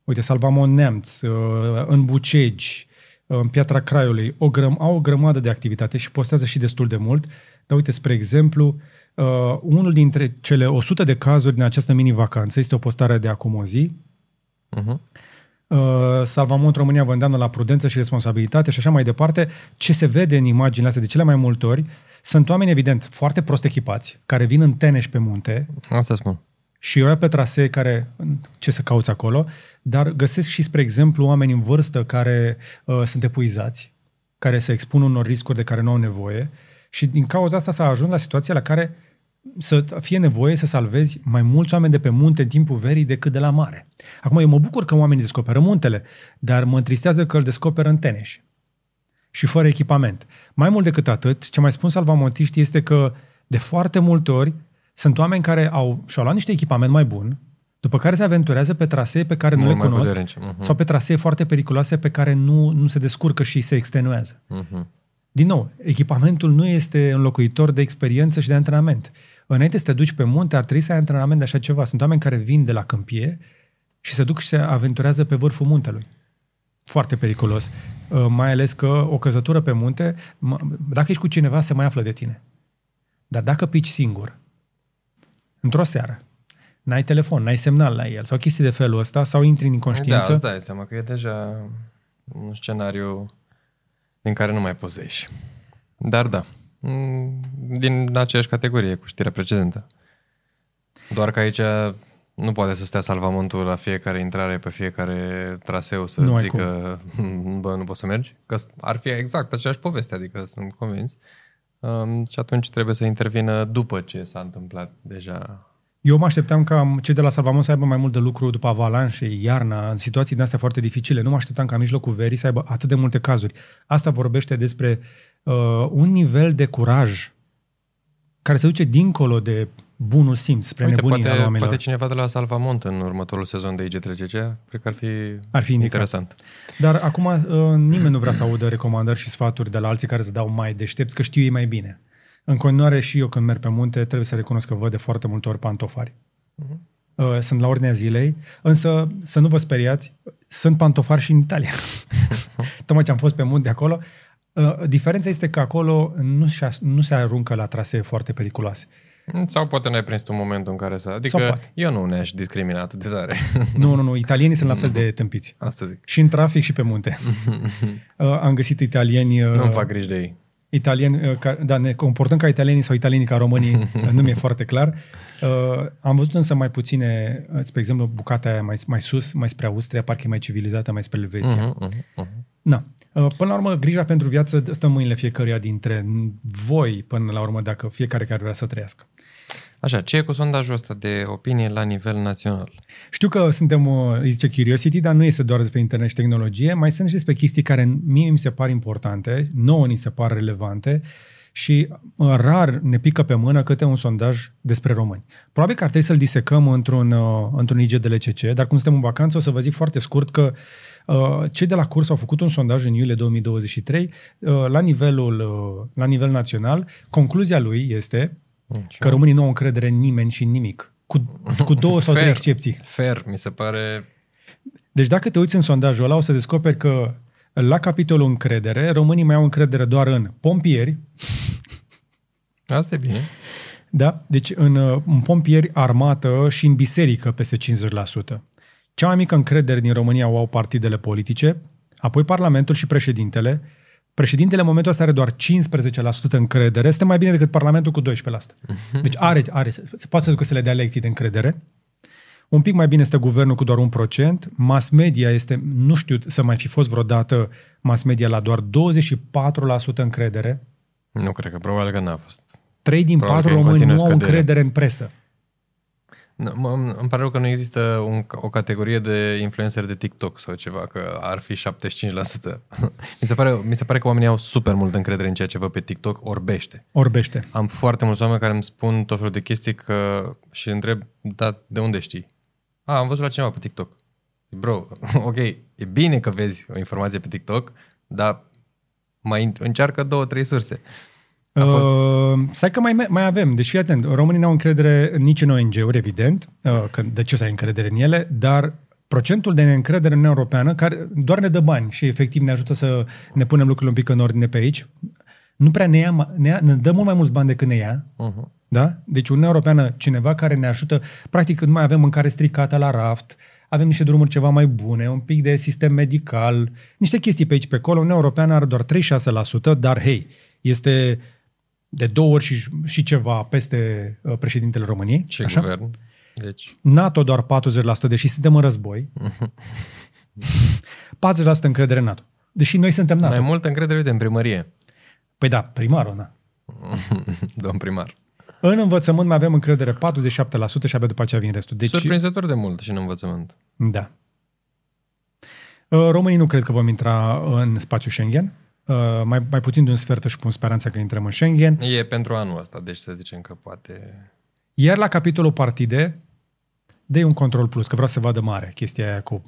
uite, Salvamont Neamț, uh, în Bucegi, uh, în Piatra Craiului, o grăm- au o grămadă de activitate și postează și destul de mult. Dar uite, spre exemplu, uh, unul dintre cele 100 de cazuri din această mini-vacanță este o postare de acum o zi, Uh-huh. Uh, Salvamont România vă îndeamnă la prudență și responsabilitate și așa mai departe. Ce se vede în imaginile astea de cele mai multe ori sunt oameni, evident, foarte prost echipați, care vin în teneș pe munte Asta spun. și eu pe trasee care, ce să cauți acolo, dar găsesc și, spre exemplu, oameni în vârstă care uh, sunt epuizați, care se expun unor riscuri de care nu au nevoie și din cauza asta s-a ajuns la situația la care să fie nevoie să salvezi mai mulți oameni de pe munte în timpul verii decât de la mare. Acum, eu mă bucur că oamenii descoperă muntele, dar mă întristează că îl descoperă în teneș și fără echipament. Mai mult decât atât, ce mai spun salvamontiștii este că de foarte multe ori sunt oameni care au, și-au luat niște echipament mai bun, după care se aventurează pe trasee pe care nu Mult le mai cunosc puternice. Mhm. sau pe trasee foarte periculoase pe care nu, nu se descurcă și se extenuează. Uh-huh. Din nou, echipamentul nu este înlocuitor de experiență și de antrenament. Înainte să te duci pe munte, ar trebui să ai antrenament de așa ceva. Sunt oameni care vin de la câmpie și se duc și se aventurează pe vârful muntelui. Foarte periculos. Uh, Mai ales că o căzătură pe munte, m- dacă ești cu cineva, se mai află de tine. Dar dacă pici singur, într-o seară, n-ai telefon, n-ai semnal la el sau chestii de felul ăsta, sau intri în Da, inconștiență, îți dai seama că e deja un scenariu din care nu mai poți să ieși. Dar da, mm, din aceeași categorie cu știrea precedentă. Doar că aici nu poate să stea salvamontul la fiecare intrare, pe fiecare traseu să Nu ai zică *laughs* bă, nu poți să mergi. Că ar fi exact aceeași poveste, adică sunt convins. Um, și atunci trebuie să intervină după ce s-a întâmplat deja Eu mă așteptam ca cei de la Salvamont să aibă mai mult de lucru după avalanșe, iarna, în situații din astea foarte dificile. Nu mă așteptam ca în mijlocul verii să aibă atât de multe cazuri. Asta vorbește despre uh, un nivel de curaj care se duce dincolo de bunul simț, spre Uite, nebunia poate, oamenilor. poate cineva de la Salvamont în următorul sezon de IG3GC, cred că ar fi, Ar fi indicat. interesant. Dar acum uh, nimeni nu vrea să audă recomandări și sfaturi de la alții care să dau mai deștepți, că știu ei mai bine. În continuare și eu când merg pe munte trebuie să recunosc că văd de foarte multe ori pantofari. Uh-huh. Sunt la ordinea zilei, însă să nu vă speriați, sunt pantofari și în Italia. *laughs* Tocmai ce am fost pe munte acolo. Uh, diferența este că acolo nu se, nu se aruncă la trasee foarte periculoase. Sau poate n-ai prins un moment în care să... Adică Sau poate. eu nu ne-aș discrimina atât de tare. *laughs* Nu, nu, nu, italienii sunt la fel de tâmpiți. Asta zic. Și în trafic și pe munte. *laughs* Uh, am găsit italieni... uh, Nu-mi fac griji de ei. italieni, uh, ca, da, ne comportăm ca italienii sau italienii ca românii, uh, *laughs* nu mi-e foarte clar. Uh, am văzut însă mai puține, uh, spre exemplu, bucata aia mai, mai sus, mai spre Austria, parcă e mai civilizată, mai spre Elveția. Uh-huh, uh-huh, uh-huh. Na. Uh, Până la urmă, grija pentru viață stă în mâinile fiecăruia dintre voi, până la urmă, dacă fiecare care vrea să trăiască. Așa, ce e cu sondajul ăsta de opinie la nivel național? Știu că suntem, uh, îi zice Curiosity, dar nu este doar despre internet și tehnologie, mai sunt și despre chestii care mie mi se par importante, nouă ni se par relevante și uh, rar ne pică pe mână câte un sondaj despre români. Probabil că ar trebui să-l disecăm într-un, uh, într-un IGDLCC, dar cum suntem în vacanță o să vă zic foarte scurt că uh, cei de la curs au făcut un sondaj în iulie 2023 uh, la, nivelul, uh, la nivel național. Concluzia lui este că românii nu au încredere în nimeni și în nimic. Cu, cu două sau *laughs* trei Fair. excepții. Fair, mi se pare... Deci dacă te uiți în sondajul ăla, o să descoperi că la capitolul încredere, românii mai au încredere doar în pompieri, Asta e bine. da? deci în, uh, în pompieri, armată și în biserică peste 50%. Cea mai mică încredere din România o au partidele politice, apoi Parlamentul și președintele. Președintele în momentul ăsta are doar 15% încredere, este mai bine decât Parlamentul cu 12%. *laughs* Deci are, are se se poate să ducă să le dea lecții de încredere. Un pic mai bine este guvernul cu doar 1%, mass media este, nu știu să mai fi fost vreodată mass media la doar 24% încredere. Nu cred că, probabil că n-a fost. 3 din Probabil 4 că e în români nu continuă au scădere. încredere în presă. Nu, mă, îmi pare rău că nu există un, o categorie de influencer de TikTok sau ceva, că ar fi 75%. *laughs* mi, se pare, mi se pare că oamenii au super multă încredere în ceea ce văd pe TikTok, orbește. Orbește. Am foarte mulți oameni care îmi spun tot felul de chestii că, și întreb, da, de unde știi? A, am văzut la cineva pe TikTok. Zic, Bro, *laughs* ok, e bine că vezi o informație pe TikTok, dar mai încearcă două, trei surse. A fost- Uh, stai că mai, mai avem. Deci fii atent. Românii nu au încredere nici în ONG-uri, evident. Uh, că de ce să ai încredere în ele? Dar procentul de neîncredere în Uniunea Europeană, care doar ne dă bani și efectiv ne ajută să ne punem lucrurile un pic în ordine pe aici, nu prea ne, ia, ma- ne, ia, ne dă mult mai mulți bani decât ne ia. Uh-huh. Da? Deci Uniunea Europeană, cineva care ne ajută, practic nu mai avem mâncare stricată la raft, avem niște drumuri ceva mai bune, un pic de sistem medical, niște chestii pe aici pe acolo. Uniunea Europeană are doar 36%, dar hei, este de două ori și, și ceva peste uh, președintele României. Ce așa? guvern. Deci, NATO doar 40%, deși suntem în război. *laughs* 40% încredere în NATO. Deși noi suntem NATO. mai multă încredere, uite, în primărie, Păi da, primarul, na. *laughs* domn primar. În învățământ mai avem încredere 47% și abia după aceea vin restul. Deci... Deci, Surprinzător de mult și în învățământ. Da. Uh, Românii nu cred că vom intra în spațiul Schengen. Uh, Mai, mai puțin de un sfert își pun speranța că intrăm în Schengen. E pentru anul ăsta, deci să zicem că poate... Iar la capitolul partide, dă un control plus, că vreau să vadă mare chestia aia cu...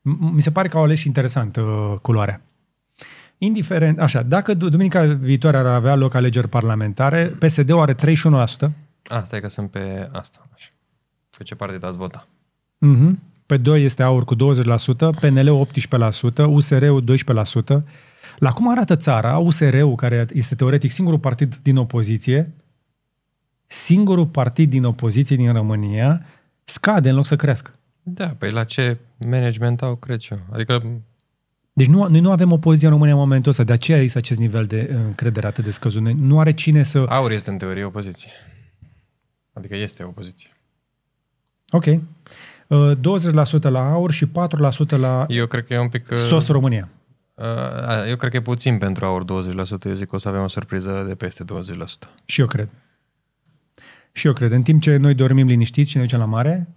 M- Mi se pare că au ales și interesant uh, culoarea. Indiferent, așa, dacă du- duminica viitoare ar avea loc alegeri parlamentare, PSD-ul are 31%, A, stai că sunt pe asta. Așa. Pe ce partid ați vota? Mhm. Pe 2 este AUR cu 20%, PNL 18%, USR-ul 12%. La cum arată țara, USR-ul, care este teoretic singurul partid din opoziție, singurul partid din opoziție din România, scade în loc să crească. Da, păi la ce management au, cred eu. Adică, Deci nu, noi nu avem opoziție în România în momentul ăsta, de aceea este acest nivel de uh, încredere atât de scăzut. Noi- Nu are cine să... aur este în teorie opoziție. Adică este opoziție. Ok. Uh, 20% la AUR și 4% la Eu cred că e un pic... uh, SOS România. Uh, a, eu cred că e puțin pentru aur 20%. Eu zic că o să avem o surpriză de peste 20%. Și eu cred. Și eu cred. În timp ce noi dormim liniștiți și ne ducem la mare,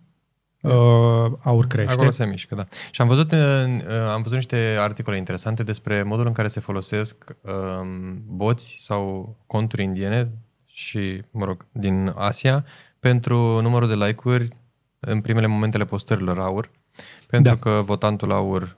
uh, aur crește. Acolo se mișcă, da. Și am văzut, uh, uh, am văzut niște articole interesante despre modul în care se folosesc um, boți sau conturi indiene și, mă rog, din Asia pentru numărul de like-uri în primele momentele postărilor aur. Pentru Da. că votantul aur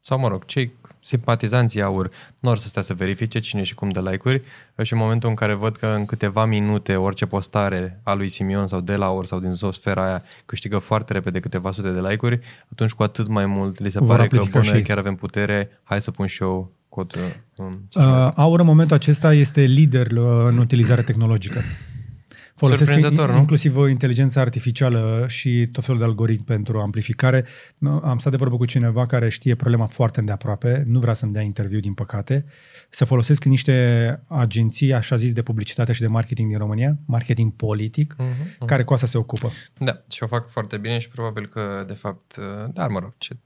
sau, mă rog, cei, simpatizanții aur nu or să stea să verifice cine și cum de like-uri și în momentul în care văd că în câteva minute orice postare a lui Simion sau de la aur sau din sfera aia câștigă foarte repede câteva sute de like-uri, atunci cu atât mai mult li se Vor pare că amplifica bună, și ei. chiar avem putere, hai să pun și eu cod. Um, Uh, Aur în momentul acesta este lider uh, în utilizare tehnologică. Folosesc Surprinzător, nu? inclusiv uh, inteligența artificială și tot felul de algoritmi pentru amplificare. Uh, Am stat de vorbă cu cineva care știe problema foarte îndeaproape, nu vrea să-mi dea interviu, din păcate. Să folosesc niște agenții, așa zis, de publicitate și de marketing din România, marketing politic, uh-huh. care cu asta se ocupă. Da, și o fac foarte bine și probabil că, de fapt, uh, dar mă rog, ce...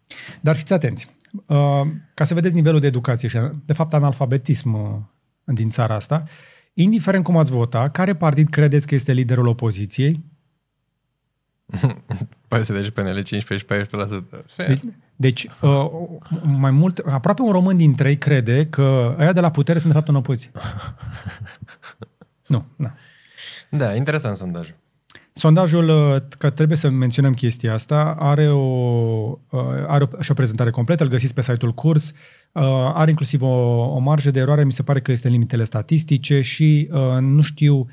Dar fiți atenți, uh, ca să vedeți nivelul de educație și, de fapt, analfabetism uh, din țara asta, indiferent cum ați vota, care partid credeți că este liderul opoziției? PSD și PNL 15 14%. Fair. Deci, deci uh, mai mult, aproape un român din trei crede că ăia de la putere sunt de fapt în opoziție. *laughs* nu, nu. Da, interesant sondajul. Sondajul, uh, că trebuie să menționăm chestia asta, are o, uh, are o, și o prezentare completă, îl găsiți pe site-ul curs, uh, are inclusiv o, o marjă de eroare, mi se pare că este în limitele statistice și uh, nu știu,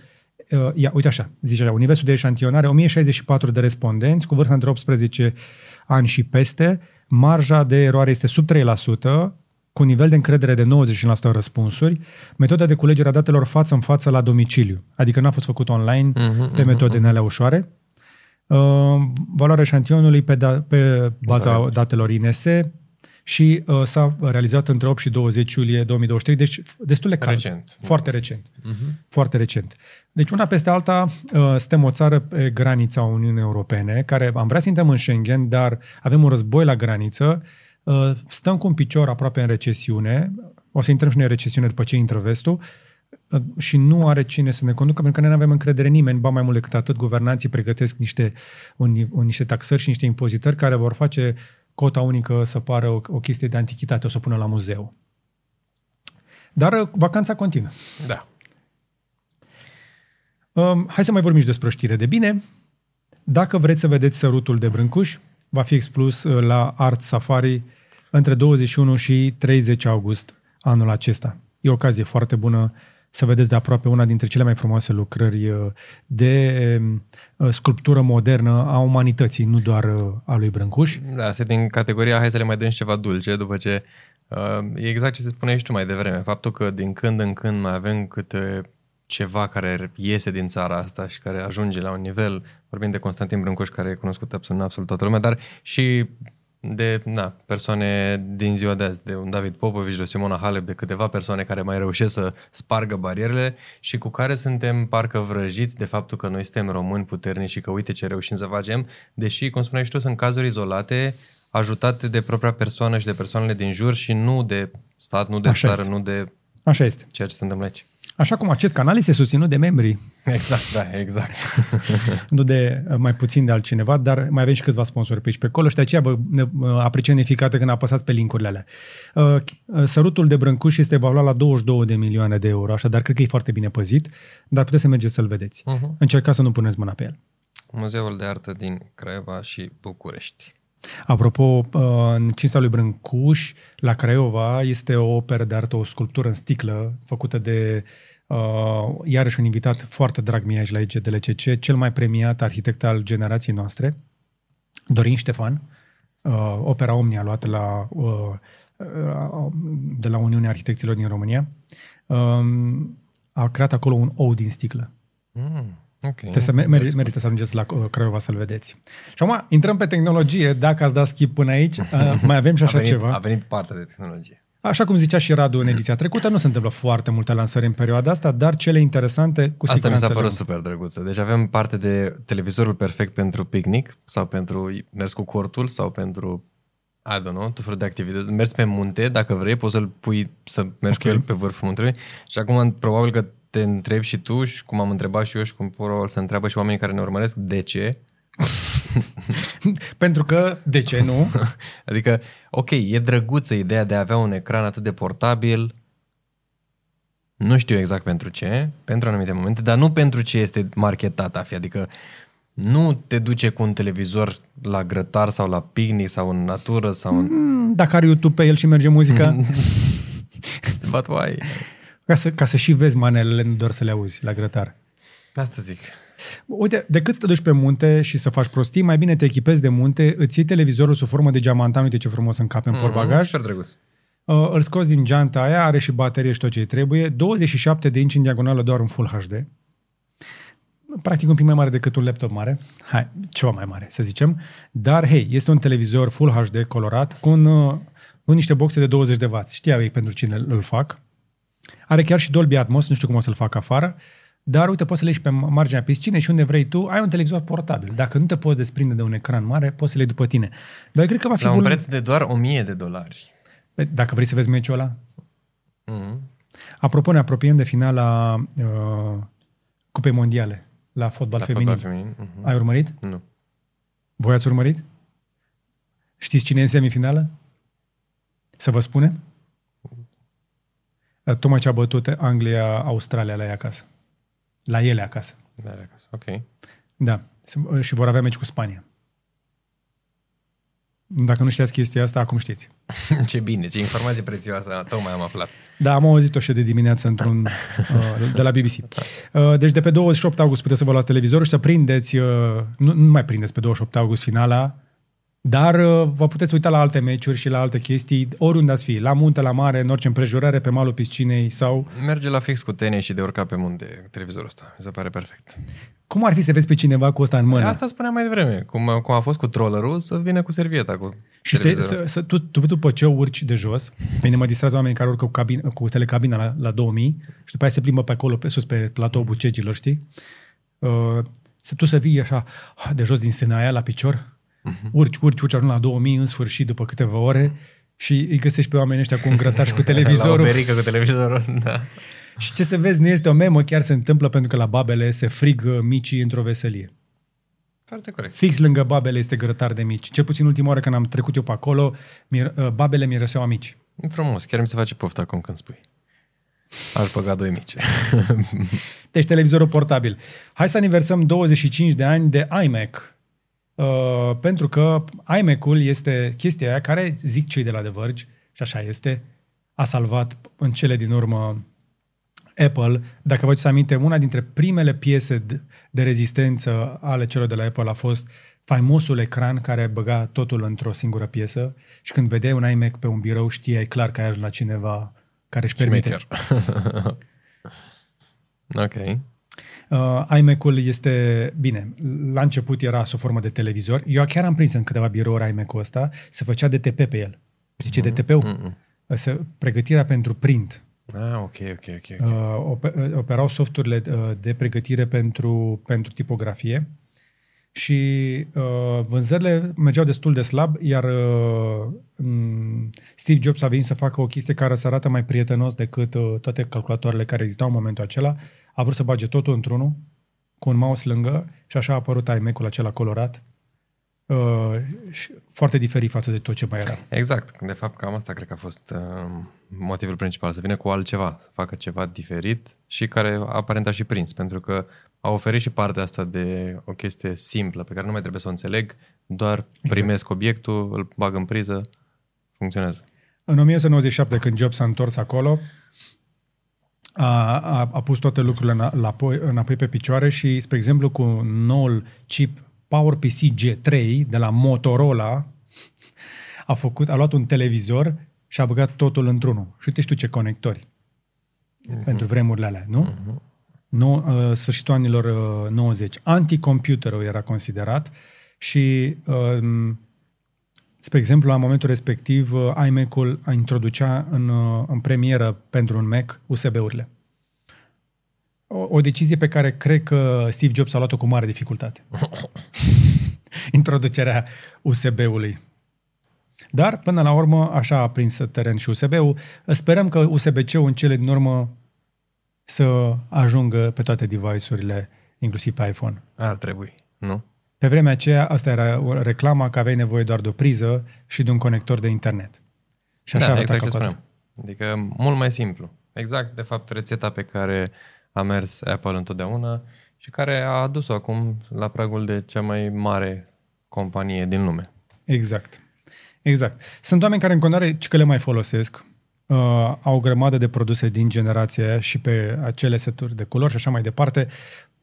uh, ia, uite așa, zice așa, universul de eșantionare, 1064 de respondenți cu vârsta între 18 ani și peste, marja de eroare este sub 3%, cu un nivel de încredere de 90% în răspunsuri, metoda de culegere a datelor față în față la domiciliu, adică n-a fost făcut online Mhm, pe metode din alea ușoare. Uh, valoarea eșantionului pe, da, pe baza Corect. datelor INS și uh, s-a realizat între 8 și 20 iulie 2023, deci destul de cald. Recent. Foarte recent. Mhm. Foarte recent. Deci una peste alta, uh, suntem o țară pe granița Uniunii Europene, care am vrea să intrăm în Schengen, dar avem un război la graniță, uh, stăm cu un picior aproape în recesiune, o să intrăm și noi în recesiune după ce intră vestul, uh, și nu are cine să ne conducă, pentru că noi nu avem încredere în nimeni, ba mai mult decât atât, guvernanții pregătesc niște, un, un, niște taxări și niște impozitări care vor face cota unică să pară o, o chestie de antichitate, o să o pună la muzeu. Dar uh, vacanța continuă. Da. Um, hai să mai vorbim și despre o știre de bine. Dacă vreți să vedeți sărutul de brâncuș, va fi expus uh, la Art Safari între 21 și 30 august anul acesta. E o ocazie foarte bună să vedeți de aproape una dintre cele mai frumoase lucrări uh, de uh, sculptură modernă a umanității, nu doar uh, a lui Brâncuș. Da, asta e din categoria hai să le mai dăm și ceva dulce, după ce uh, e exact ce se spuneai și tu mai devreme. Faptul că din când în când mai avem câte ceva care iese din țara asta și care ajunge la un nivel, vorbim de Constantin Brâncoș, care e cunoscut absolut, absolut toată lumea, dar și de na, persoane din ziua de azi, de un David Popovici, de o Simona Halep, de câteva persoane care mai reușesc să spargă barierele și cu care suntem parcă vrăjiți de faptul că noi suntem români puternici și că uite ce reușim să facem, deși, cum spuneai și tu, sunt cazuri izolate, ajutate de propria persoană și de persoanele din jur și nu de stat, nu de Așa țară, este. nu de Așa este. ceea ce se întâmplă aici. Așa cum acest canal este susținut de membrii, Exact, da, exact. *laughs* nu de uh, mai puțin de altcineva, dar mai avem și câțiva sponsori pe aici pe acolo și de aceea vă ne, uh, apreciem neficată când apăsați pe linkurile alea. Uh, uh, Sărutul de Brâncuș este valorat la 22 de milioane de euro, așadar cred că e foarte bine păzit, dar puteți să mergeți să-l vedeți. Uh-huh. Încercați să nu puneți mâna pe el. Muzeul de artă din Craiova și București. Apropo, uh, în cinstea lui Brâncuș, la Craiova, este o operă de artă, o sculptură în sticlă, făcută de, uh, iarăși un invitat foarte drag mie aici la IGDLCC, cel mai premiat arhitect al generației noastre, Dorin Ștefan, uh, opera Omnia luată la, uh, uh, de la Uniunea Arhitecților din România, um, a creat acolo un ou din sticlă. Mm, ok. Trebuie să mer- meri- merită să ajungeți la uh, Craiova să-l vedeți. Și acum intrăm pe tehnologie. Dacă ați dat skip până aici, uh, *laughs* mai avem și așa a venit, ceva. A venit partea de tehnologie. Așa cum zicea și Radu în ediția trecută, nu se întâmplă foarte multe lansări în perioada asta, dar cele interesante cu Asta mi siguranță s-a părut le- super drăguță. Deci avem parte de televizorul perfect pentru picnic sau pentru mers cu cortul sau pentru I don't know, tot felul de activități. Mergi pe munte, dacă vrei, poți să-l pui să mergi Ok. cu el pe vârful muntelui. Și acum probabil că te întrebi și tu și cum am întrebat și eu și cum probabil să întreabă și oamenii care ne urmăresc, de ce? *laughs* Pentru că, de ce nu? *laughs* Adică, ok, e drăguță ideea de a avea un ecran atât de portabil, nu știu exact pentru ce, pentru anumite momente, dar nu pentru ce este marketat a fi. Adică nu te duce cu un televizor la grătar sau la picnic sau în natură sau în... dacă are YouTube pe el și merge muzica. *laughs* But why? Ca să, ca să și vezi manelele, nu doar să le auzi la grătar. Asta zic. Uite, decât să te duci pe munte și să faci prostii, mai bine te echipezi de munte, îți iei televizorul sub formă de geamantan, uite ce frumos încape în portbagaj, Mm, super drăguț. uh, îl scoți din geanta aia, are și baterie și tot ce îi trebuie, 27 de inci în diagonală doar în Full HD, practic un pic mai mare decât un laptop mare, hai, ceva mai mare, să zicem, dar, hei, este un televizor Full HD colorat cu, un, uh, cu niște boxe de 20 de W. Știau ei pentru cine îl fac. Are chiar și Dolby Atmos, nu știu cum o să-l fac afară, dar uite, poți să le ieși și pe marginea piscinei și unde vrei tu, ai un televizor portabil. Dacă nu te poți desprinde de un ecran mare, poți să le iei după tine. Dar cred că va fi La un bun. preț de doar 1000 de dolari. Dacă vrei să vezi meciul ăla. Mm. Apropo, ne apropiem de finala uh, Cupei Mondiale la fotbal La feminin. fotbal feminin. Mhm. Ai urmărit? Nu. Voi ați urmărit? Știți cine e în semifinală? Să vă spunem? Uh, Tocmai ce a bătut Anglia Australia la ei acasă. La ele acasă. Da, de acasă. Ok. Da. S- uh, Și vor avea meci cu Spania. Dacă nu știați chestia asta, acum știți. *laughs* ce bine, ce informație prețioasă. Tocmai am aflat. Da, am auzit-o și de dimineață într-un, *laughs* uh, de la BBC. Uh, deci de pe 28 august puteți să vă luați televizorul și să prindeți, uh, nu, nu mai prindeți pe 28 august finala, dar uh, vă puteți uita la alte meciuri și la alte chestii, oriunde ați fi, la munte, la mare, în orice împrejurare, pe malul piscinei sau... Merge la fix cu tenis și de urca pe munte televizorul ăsta. Mi se pare perfect. Cum ar fi să vezi pe cineva cu ăsta în mână? Asta spuneam mai devreme. Cum, cum a fost cu trollerul, să vină cu servieta. Cu Și să, televizorul. să, să, tu, tu după ce urci de jos, pe mine mă distrează oamenii care urcă cu, cabin, cu telecabina la, la 2000 și după aia se plimbă pe acolo, pe sus, pe platou bucegilor, știi? Uh, să tu să vii așa ah, de jos din sâna aia la picior, uh-huh. urci, urci, urci, ajung la 2000 în sfârșit după câteva ore și îi găsești pe oamenii ăștia cu un grătar și cu *laughs* La o televizorul. berică cu televizorul, da. și ce să vezi, nu este o memă, chiar se întâmplă pentru că la babele se frig uh, micii într-o veselie. Foarte corect. Fix lângă babele este grătar de mici. Cel puțin ultima oară când am trecut eu pe acolo, mir, uh, babele miroseau a mici. E frumos. Chiar mi se face poftă acum când spui. Aș băga doi mici. Deci televizorul portabil. Hai să aniversăm 25 de ani de iMac. Uh, pentru că iMac-ul este chestia aia care, zic cei de la The Verge, și așa este, a salvat în cele din urmă Apple. Dacă vă aduceți aminte, una dintre primele piese de, de rezistență ale celor de la Apple a fost faimosul ecran care băga totul într-o singură piesă și când vedeai un iMac pe un birou știai clar că ai ajuns la cineva care își permite. Șmecher. *laughs* ok. Uh, iMac-ul este, bine, la început era sub formă de televizor. Eu chiar am prins în câteva birouri iMac-ul ăsta, se făcea DTP pe el. Știi ce e DTP-ul? Mm-mm. Se, pregătirea pentru print. Ah, ok, ok, ok. ok. Uh, ope- uh, operau softurile uh, de pregătire pentru, pentru tipografie și uh, vânzările mergeau destul de slab, iar uh, m, Steve Jobs a venit să facă o chestie care să arată mai prietenos decât uh, toate calculatoarele care existau în momentul acela. A vrut să bage totul într-unul, cu un mouse lângă și așa a apărut iMac-ul acela colorat. Uh, și foarte diferit față de tot ce mai era. Exact. De fapt, cam asta cred că a fost uh, motivul principal. Să vină cu altceva, să facă ceva diferit și care aparent a și prins. Pentru că a oferit și partea asta de o chestie simplă, pe care nu mai trebuie să o înțeleg, doar primesc obiectul, îl bag în priză, funcționează. În 1997, când Jobs s-a întors acolo, a, a, a pus toate lucrurile înapoi, înapoi pe picioare și, spre exemplu, cu noul chip PowerPC G3 de la Motorola, a, făcut, a luat un televizor și a băgat totul într-unul. Și uite și tu ce conectori uh-huh. pentru vremurile alea, nu? Uh-huh. Nu, uh, sfârșitul anilor uh, 90. Anticomputerul era considerat și uh, Spre exemplu, la momentul respectiv, uh, iMac-ul a introducea în, uh, în premieră pentru un Mac USB-urile. O, o decizie pe care cred că Steve Jobs a luat-o cu mare dificultate. *laughs* Introducerea USB-ului. Dar, până la urmă, așa a prins teren și USB-ul. Sperăm că USB-C-ul în cele din urmă să ajungă pe toate device-urile, inclusiv pe iPhone. Ar trebui, nu? Pe vremea aceea, asta era o reclama că aveai nevoie doar de o priză și de un conector de internet. Și așa da, arăta exact ce calculatorul. spuneam. Adică mult mai simplu. Exact, de fapt, rețeta pe care a mers Apple întotdeauna și care a adus-o acum la pragul de cea mai mare companie din lume. Exact. Exact. Sunt oameni care în continuare ci că le mai folosesc, uh, au o grămadă de produse din generația aia și pe acele seturi de culori și așa mai departe.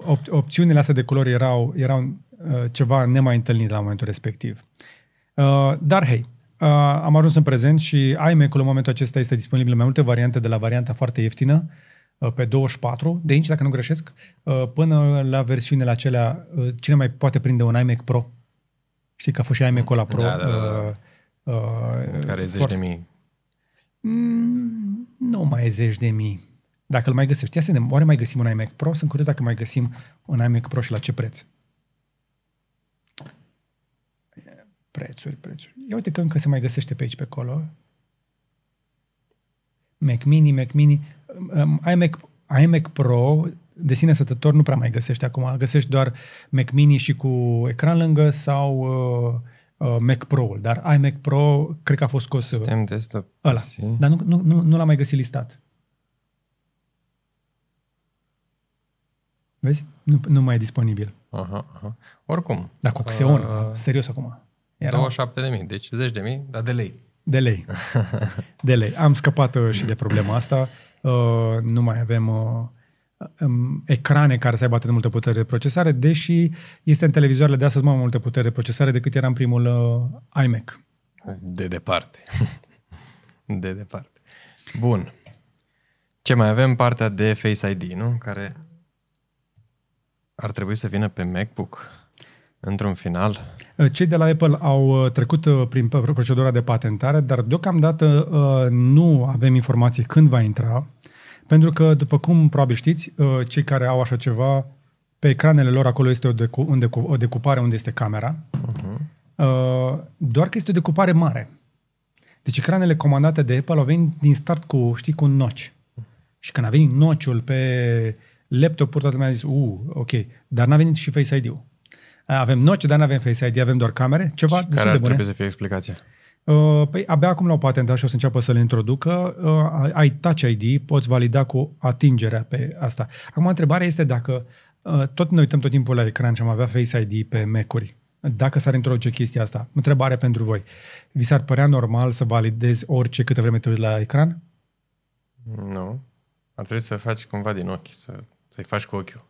Op- opțiunile astea de culori erau, erau uh, ceva nemai întâlnit la momentul respectiv. Uh, dar, hei, uh, am ajuns în prezent și iMac-ul în momentul acesta este disponibil în mai multe variante, de la varianta foarte ieftină, uh, pe 24 de inch, dacă nu greșesc, uh, până la versiunile acelea, uh, cine mai poate prinde un iMac Pro? Știi că a fost și iMac-ul la Pro. Da, da, da, da. uh, uh, Care e zeci foarte- de mii. Mm, nu mai e zeci de mii. Dacă îl mai găsești. Ia să vedem, oare mai găsim un iMac Pro? Sunt curios dacă mai găsim un iMac Pro și la ce preț. Prețuri, prețuri. Ia uite că încă se mai găsește pe aici, pe acolo. Mac Mini, Mac Mini. Um, iMac, iMac Pro de sine stătător nu prea mai găsești acum. Găsești doar Mac Mini și cu ecran lângă sau uh, uh, Mac Pro-ul. Dar iMac Pro cred că a fost scos uh, Sistem desktop. ăla. PC. Dar nu, nu, nu, nu l-am mai găsit listat. Vezi? Nu, nu mai e disponibil. Aha, aha. Oricum. Dar cu Xeon, Uh, serios acum. Era 27 de mii, deci zeci de mii, dar de lei. de lei. *laughs* De lei. Am scăpat uh, și de problema asta. Uh, nu mai avem uh, um, ecrane care să aibă atât de multă putere de procesare, deși este în televizoarele de astăzi mai multă putere de procesare decât era în primul uh, iMac. De departe. *laughs* de departe. Bun. Ce mai avem? Partea de Face ID, nu? Care ar trebui să vină pe MacBook într-un final. Uh, Cei de la Apple au uh, trecut uh, prin p- procedura de patentare, dar deocamdată uh, nu avem informații când va intra, pentru că, după cum probabil știți, uh, cei care au așa ceva, pe ecranele lor acolo este o, decu- un decu- o decupare unde este camera, Uh-huh. uh, doar că este o decupare mare. Deci ecranele comandate de Apple au venit din start cu, știi, cu un notch. Și când a venit notch-ul pe laptop, toată lumea a zis, uh, ok, dar n-a venit și Face ID-ul. Avem notch, dar nu avem Face ID, avem doar camere, ceva destul Care de ar bune. trebui să fie explicația? Uh, păi abia acum l-au patentat și o să înceapă să le introducă. Uh, ai Touch ID, poți valida cu atingerea pe asta. Acum întrebarea este dacă uh, tot ne uităm tot timpul la ecran și am avea Face ID pe Mac-uri. Dacă s-ar introduce chestia asta. Întrebare pentru voi. Vi s-ar părea normal să validezi orice câtă vreme te uiți la ecran? Nu. Ar trebui să faci cumva din ochi, să, să-i faci cu ochiul.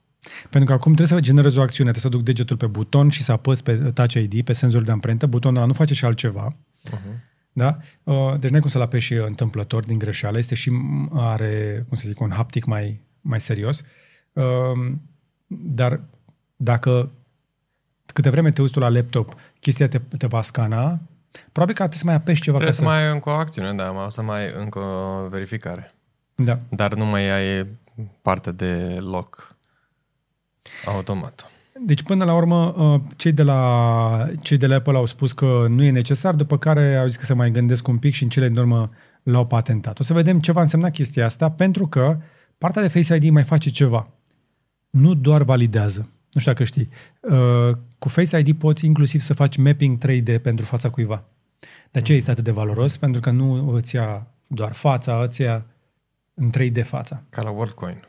Pentru că acum trebuie să generezi o acțiune, trebuie să duc degetul pe buton și să apăs pe Touch ID, pe senzorul de amprentă. Butonul ăla nu face și altceva. Uh-huh. Da? Uh, Deci nu ai cum să-l apeși întâmplător din greșeală. Este și are, cum să zic, un haptic mai, mai serios. Um, Dar dacă câte vreme te uiți tu la laptop, chestia te, te va scana, probabil că trebuie să mai apeși ceva Trebuie ca să mai ai încă o acțiune, da, mai o să mai ai încă o verificare. Da. Dar nu mai ai parte de lock automat. Deci, până la urmă, uh, cei de la, cei de la Apple au spus că nu e necesar, după care au zis că se mai gândesc un pic și în cele din urmă l-au patentat. O să vedem ce va însemna chestia asta, pentru că partea de Face ID mai face ceva. Nu doar validează. Nu știu dacă știi. Uh, Cu Face ID poți inclusiv să faci mapping 3D pentru fața cuiva. De aceea este atât de valoros, pentru că nu îți ia doar fața, îți ia în 3D fața. Ca la WorldCoin.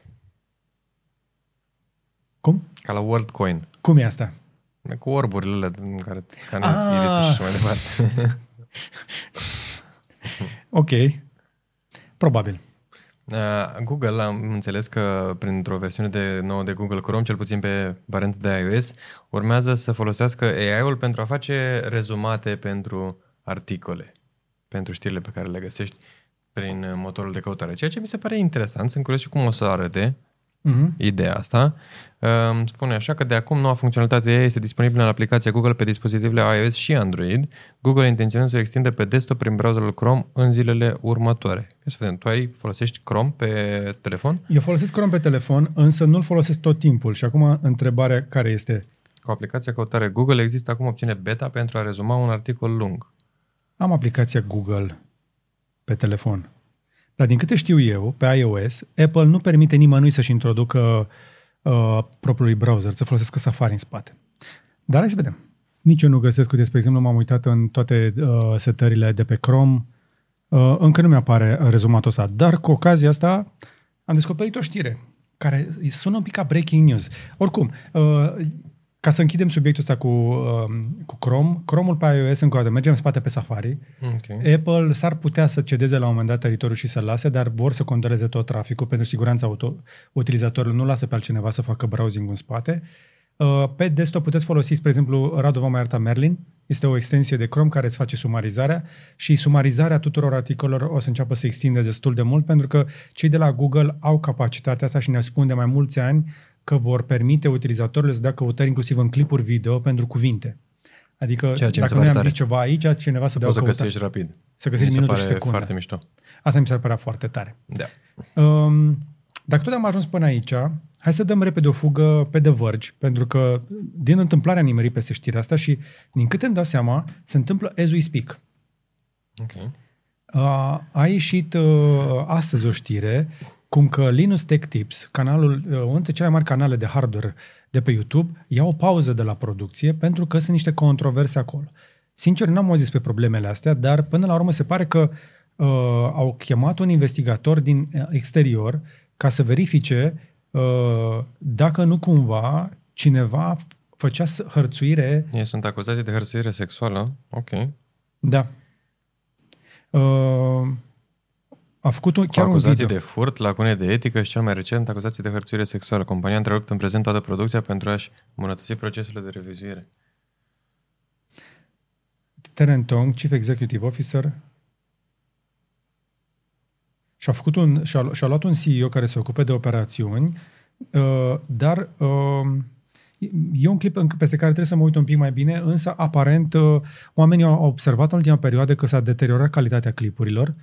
Cum? Ca la WorldCoin. Cum e asta? Cu orburile alea în care scanezi Ah. irisul și așa mai departe. *laughs* Ok. Probabil. Uh, Google, am înțeles că printr-o versiune de nouă de Google Chrome, cel puțin pe varianta de iOS, urmează să folosească AI-ul pentru a face rezumate pentru articole, pentru știrile pe care le găsești prin uh, motorul de căutare. Ceea ce mi se pare interesant, sunt curios și cum o să arate Mhm. ideea asta. Um, Spune așa că de acum noua funcționalitate AI este disponibilă în aplicația Google pe dispozitivele iOS și Android. Google intenționează să o extinde pe desktop prin browserul Chrome în zilele următoare. Ia să vedem, tu ai folosești Chrome pe telefon? Eu folosesc Chrome pe telefon, însă nu-l folosesc tot timpul. Și acum întrebarea care este? Cu aplicația căutare Google există acum opțiune beta pentru a rezuma un articol lung. Am aplicația Google pe telefon. Dar din câte știu eu, pe iOS, Apple nu permite nimănui să-și introducă uh, propriului browser, să folosească Safari în spate. Dar hai să vedem. Nici eu nu găsesc, uite, spre exemplu, m-am uitat în toate uh, setările de pe Chrome, uh, încă nu mi-apare rezumatul ăsta. Dar cu ocazia asta am descoperit o știre care sună un pic ca breaking news. Oricum, uh, ca să închidem subiectul ăsta cu, um, cu Chrome, Chrome-ul pe iOS încă o dată, mergem în spate pe Safari. Okay. Apple s-ar putea să cedeze la un moment dat teritoriul și să-l lase, dar vor să controleze tot traficul pentru siguranța auto- utilizatorului, nu lasă pe altcineva să facă browsing în spate. Uh, pe desktop puteți folosi, spre exemplu, Radu va mai arăta Merlin, este o extensie de Chrome care îți face sumarizarea și sumarizarea tuturor articolelor o să înceapă să extinde destul de mult pentru că cei de la Google au capacitatea asta și ne spun de mai mulți ani că vor permite utilizatorilor să dea căutări inclusiv în clipuri video pentru cuvinte. Adică Ceea ce mi se dacă noi pare am tare. zis ceva aici, cineva să dea o Poți să căutare. găsești rapid. Să găsești Mi se minute și pare secunde. foarte mișto. Asta mi s-ar părea foarte tare. Da. Um, dacă tot am ajuns până aici, hai să dăm repede o fugă pe The Verge, pentru că din întâmplare am nimerit peste știrea asta și din câte îmi dau seama, se întâmplă as we speak. Ok. Uh, a ieșit uh, astăzi o știre cum că Linus Tech Tips, canalul, uh, unul dintre cele mai mari canale de hardware de pe YouTube, ia o pauză de la producție pentru că sunt niște controverse acolo. Sincer, n-am auzit despre problemele astea, dar până la urmă se pare că uh, au chemat un investigator din uh, exterior ca să verifice uh, dacă nu cumva cineva făcea s- hărțuire Ei sunt acuzații de hărțuire sexuală. Ok. Da. Uh, a făcut un, Cu chiar un acuzații video. de furt, lacune de etică și cel mai recent acuzații de hărțuire sexuală. Compania a întrerupt în prezent toată producția pentru a-și îmbunătăți procesul de revizuire. Terence Tong, Chief Executive Officer, și-a, făcut un, și-a, și-a luat un CEO care se ocupe de operațiuni, uh, dar uh, e un clip în- peste care trebuie să mă uit un pic mai bine, însă aparent uh, oamenii au observat în ultima perioadă că s-a deteriorat calitatea clipurilor uh,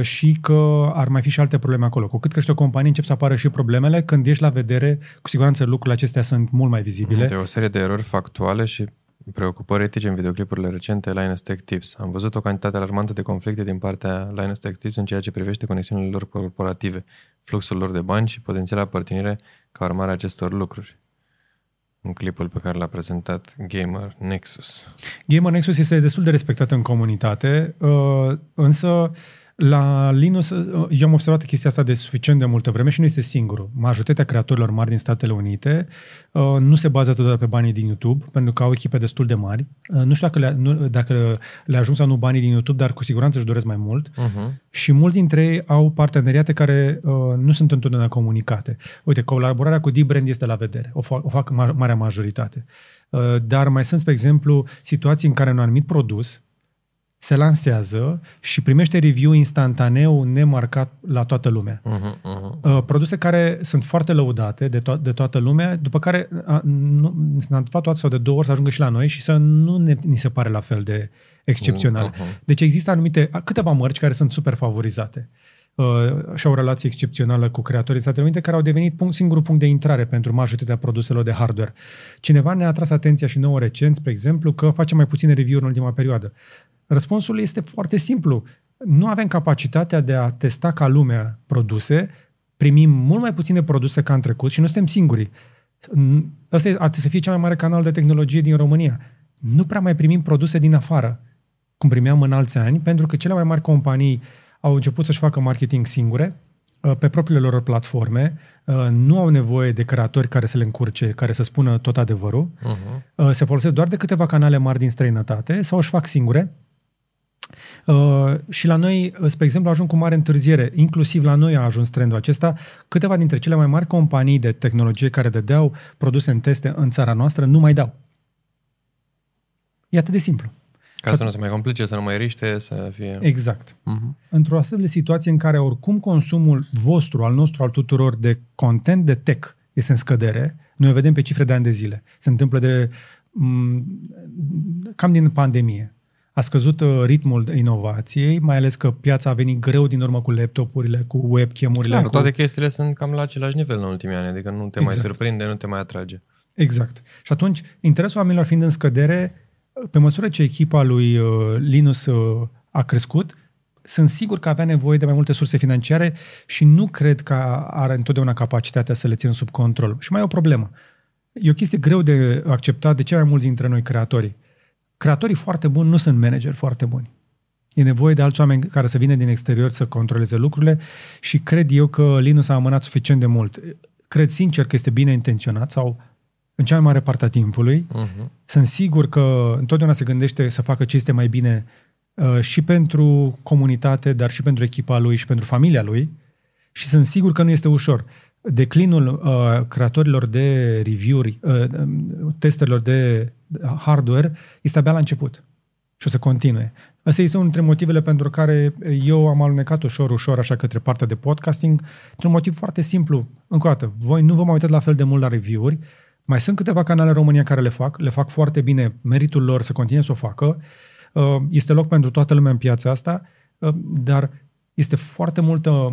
și că ar mai fi și alte probleme acolo. Cu cât crește o companie, încep să apară și problemele. Când ești la vedere, cu siguranță lucrurile acestea sunt mult mai vizibile. De o serie de erori factuale și preocupări etice în videoclipurile recente Linus Tech Tips. Am văzut o cantitate alarmantă de conflicte din partea Linus Tech Tips în ceea ce privește conexiunile lor corporative, fluxul lor de bani și potențiala părtinire ca urmare a acestor lucruri. În clipul pe care l-a prezentat Gamer Nexus. Gamer Nexus este destul de respectat în comunitate, uh, însă la Linus, uh, eu am observat chestia asta de suficient de multă vreme și nu este singurul. Majoritatea creatorilor mari din Statele Unite uh, nu se bazează doar pe banii din YouTube, pentru că au echipe destul de mari. Uh, Nu știu dacă le, nu, dacă le ajung sau nu banii din YouTube, dar cu siguranță își doresc mai mult. Uh-huh. Și mulți dintre ei au parteneriate care uh, nu sunt întotdeauna comunicate. Uite, colaborarea cu D-Brand este la vedere. O fac, o fac ma- marea majoritate. Uh, dar mai sunt, spre exemplu, situații în care un anumit produs se lansează și primește review instantaneu, nemarcat la toată lumea. Uh-huh. Uh-huh. Uh, produse care sunt foarte lăudate de, to- de toată lumea, după care a, nu, s-a întâmplat toată sau de două ori să ajungă și la noi și să nu ne, ni se pare la fel de excepțional. Mhm. Deci există anumite, a, câteva mărci care sunt super favorizate uh, și au o relație excepțională cu creatorii Statele Unite care au devenit punct, singurul punct de intrare pentru majoritatea produselor de hardware. Cineva ne-a atras atenția și nouă recent, spre exemplu, că face mai puține review-uri în ultima perioadă. Răspunsul este foarte simplu. Nu avem capacitatea de a testa ca lumea produse, primim mult mai puține produse ca în trecut și nu suntem singuri. Asta ar trebui să fie cel mai mare canal de tehnologie din România. Nu prea mai primim produse din afară, cum primeam în alți ani, pentru că cele mai mari companii au început să-și facă marketing singure, uh, pe propriile lor platforme, uh, nu au nevoie de creatori care să le încurce, care să spună tot adevărul, Uh-huh. se folosesc doar de câteva canale mari din străinătate sau își fac singure. Uh, și la noi, uh, spre exemplu, ajung cu mare întârziere. Inclusiv la noi a ajuns trendul acesta. Câteva dintre cele mai mari companii de tehnologie care dădeau produse în teste în țara noastră nu mai dau. E atât de simplu. Ca să nu se mai complice, să nu mai riște, să fie... Exact. Uh-huh. Într-o astfel de situație în care oricum consumul vostru, al nostru, al tuturor, de content de tech este în scădere, noi o vedem pe cifre de ani de zile. Se întâmplă de m- cam din pandemie. A scăzut uh, ritmul de inovației, mai ales că piața a venit greu din urmă cu laptopurile, cu webcam-urile. Clar, cu... toate chestiile sunt cam la același nivel în ultimii ani, adică nu te mai Exact. surprinde, nu te mai atrage. Exact. Și atunci, interesul oamenilor fiind în scădere, pe măsură ce echipa lui uh, Linus uh, a crescut, sunt sigur că avea nevoie de mai multe surse financiare și nu cred că are întotdeauna capacitatea să le țină sub control. Și mai e o problemă. E o chestie greu de acceptat de cei mai mulți dintre noi creatorii. Creatorii foarte buni nu sunt manageri foarte buni. E nevoie de alți oameni care să vină din exterior să controleze lucrurile și cred eu că Linus a amânat suficient de mult. Cred sincer că este bine intenționat sau în cea mai mare parte a timpului. Uh-huh. Sunt sigur că întotdeauna se gândește să facă ce este mai bine uh, și pentru comunitate, dar și pentru echipa lui și pentru familia lui. Și sunt sigur că nu este ușor. Declinul uh, creatorilor de review-uri, uh, testerilor de hardware, este abia la început și o să continue. Asta este unul dintre motivele pentru care eu am alunecat ușor, ușor, așa către partea de podcasting, un motiv foarte simplu. Încă o dată, voi nu vă mai uitați la fel de mult la review-uri, mai sunt câteva canale în România care le fac, le fac foarte bine, meritul lor să continue să o facă. Uh, este loc pentru toată lumea în piața asta, uh, dar este foarte multă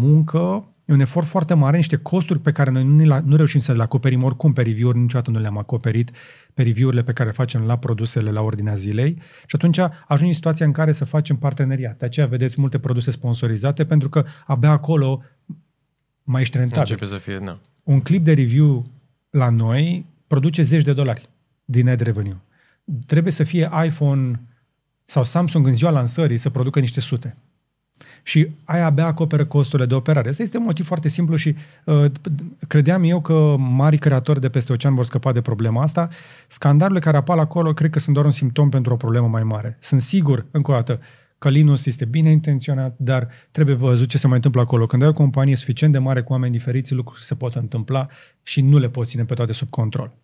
muncă, e un efort foarte mare, niște costuri pe care noi nu, nu reușim să le acoperim oricum pe review-uri, niciodată nu le-am acoperit pe review-urile pe care le facem la produsele la ordinea zilei și atunci ajungi în situația în care să facem parteneriat. De aceea vedeți multe produse sponsorizate pentru că abia acolo mai ești rentabil. Începe să fie, da. Un clip de review la noi produce zeci de dolari din ad revenue. Trebuie să fie iPhone sau Samsung în ziua lansării să producă niște sute. Și aia abia acoperă costurile de operare. Asta este un motiv foarte simplu și uh, credeam eu că mari creatori de peste ocean vor scăpa de problema asta. Scandalurile care apar acolo cred că sunt doar un simptom pentru o problemă mai mare. Sunt sigur, încă o dată, că Linus este bine intenționat, dar trebuie văzut ce se mai întâmplă acolo. Când ai o companie suficient de mare cu oameni diferiți, lucruri se pot întâmpla și nu le poți ține pe toate sub control.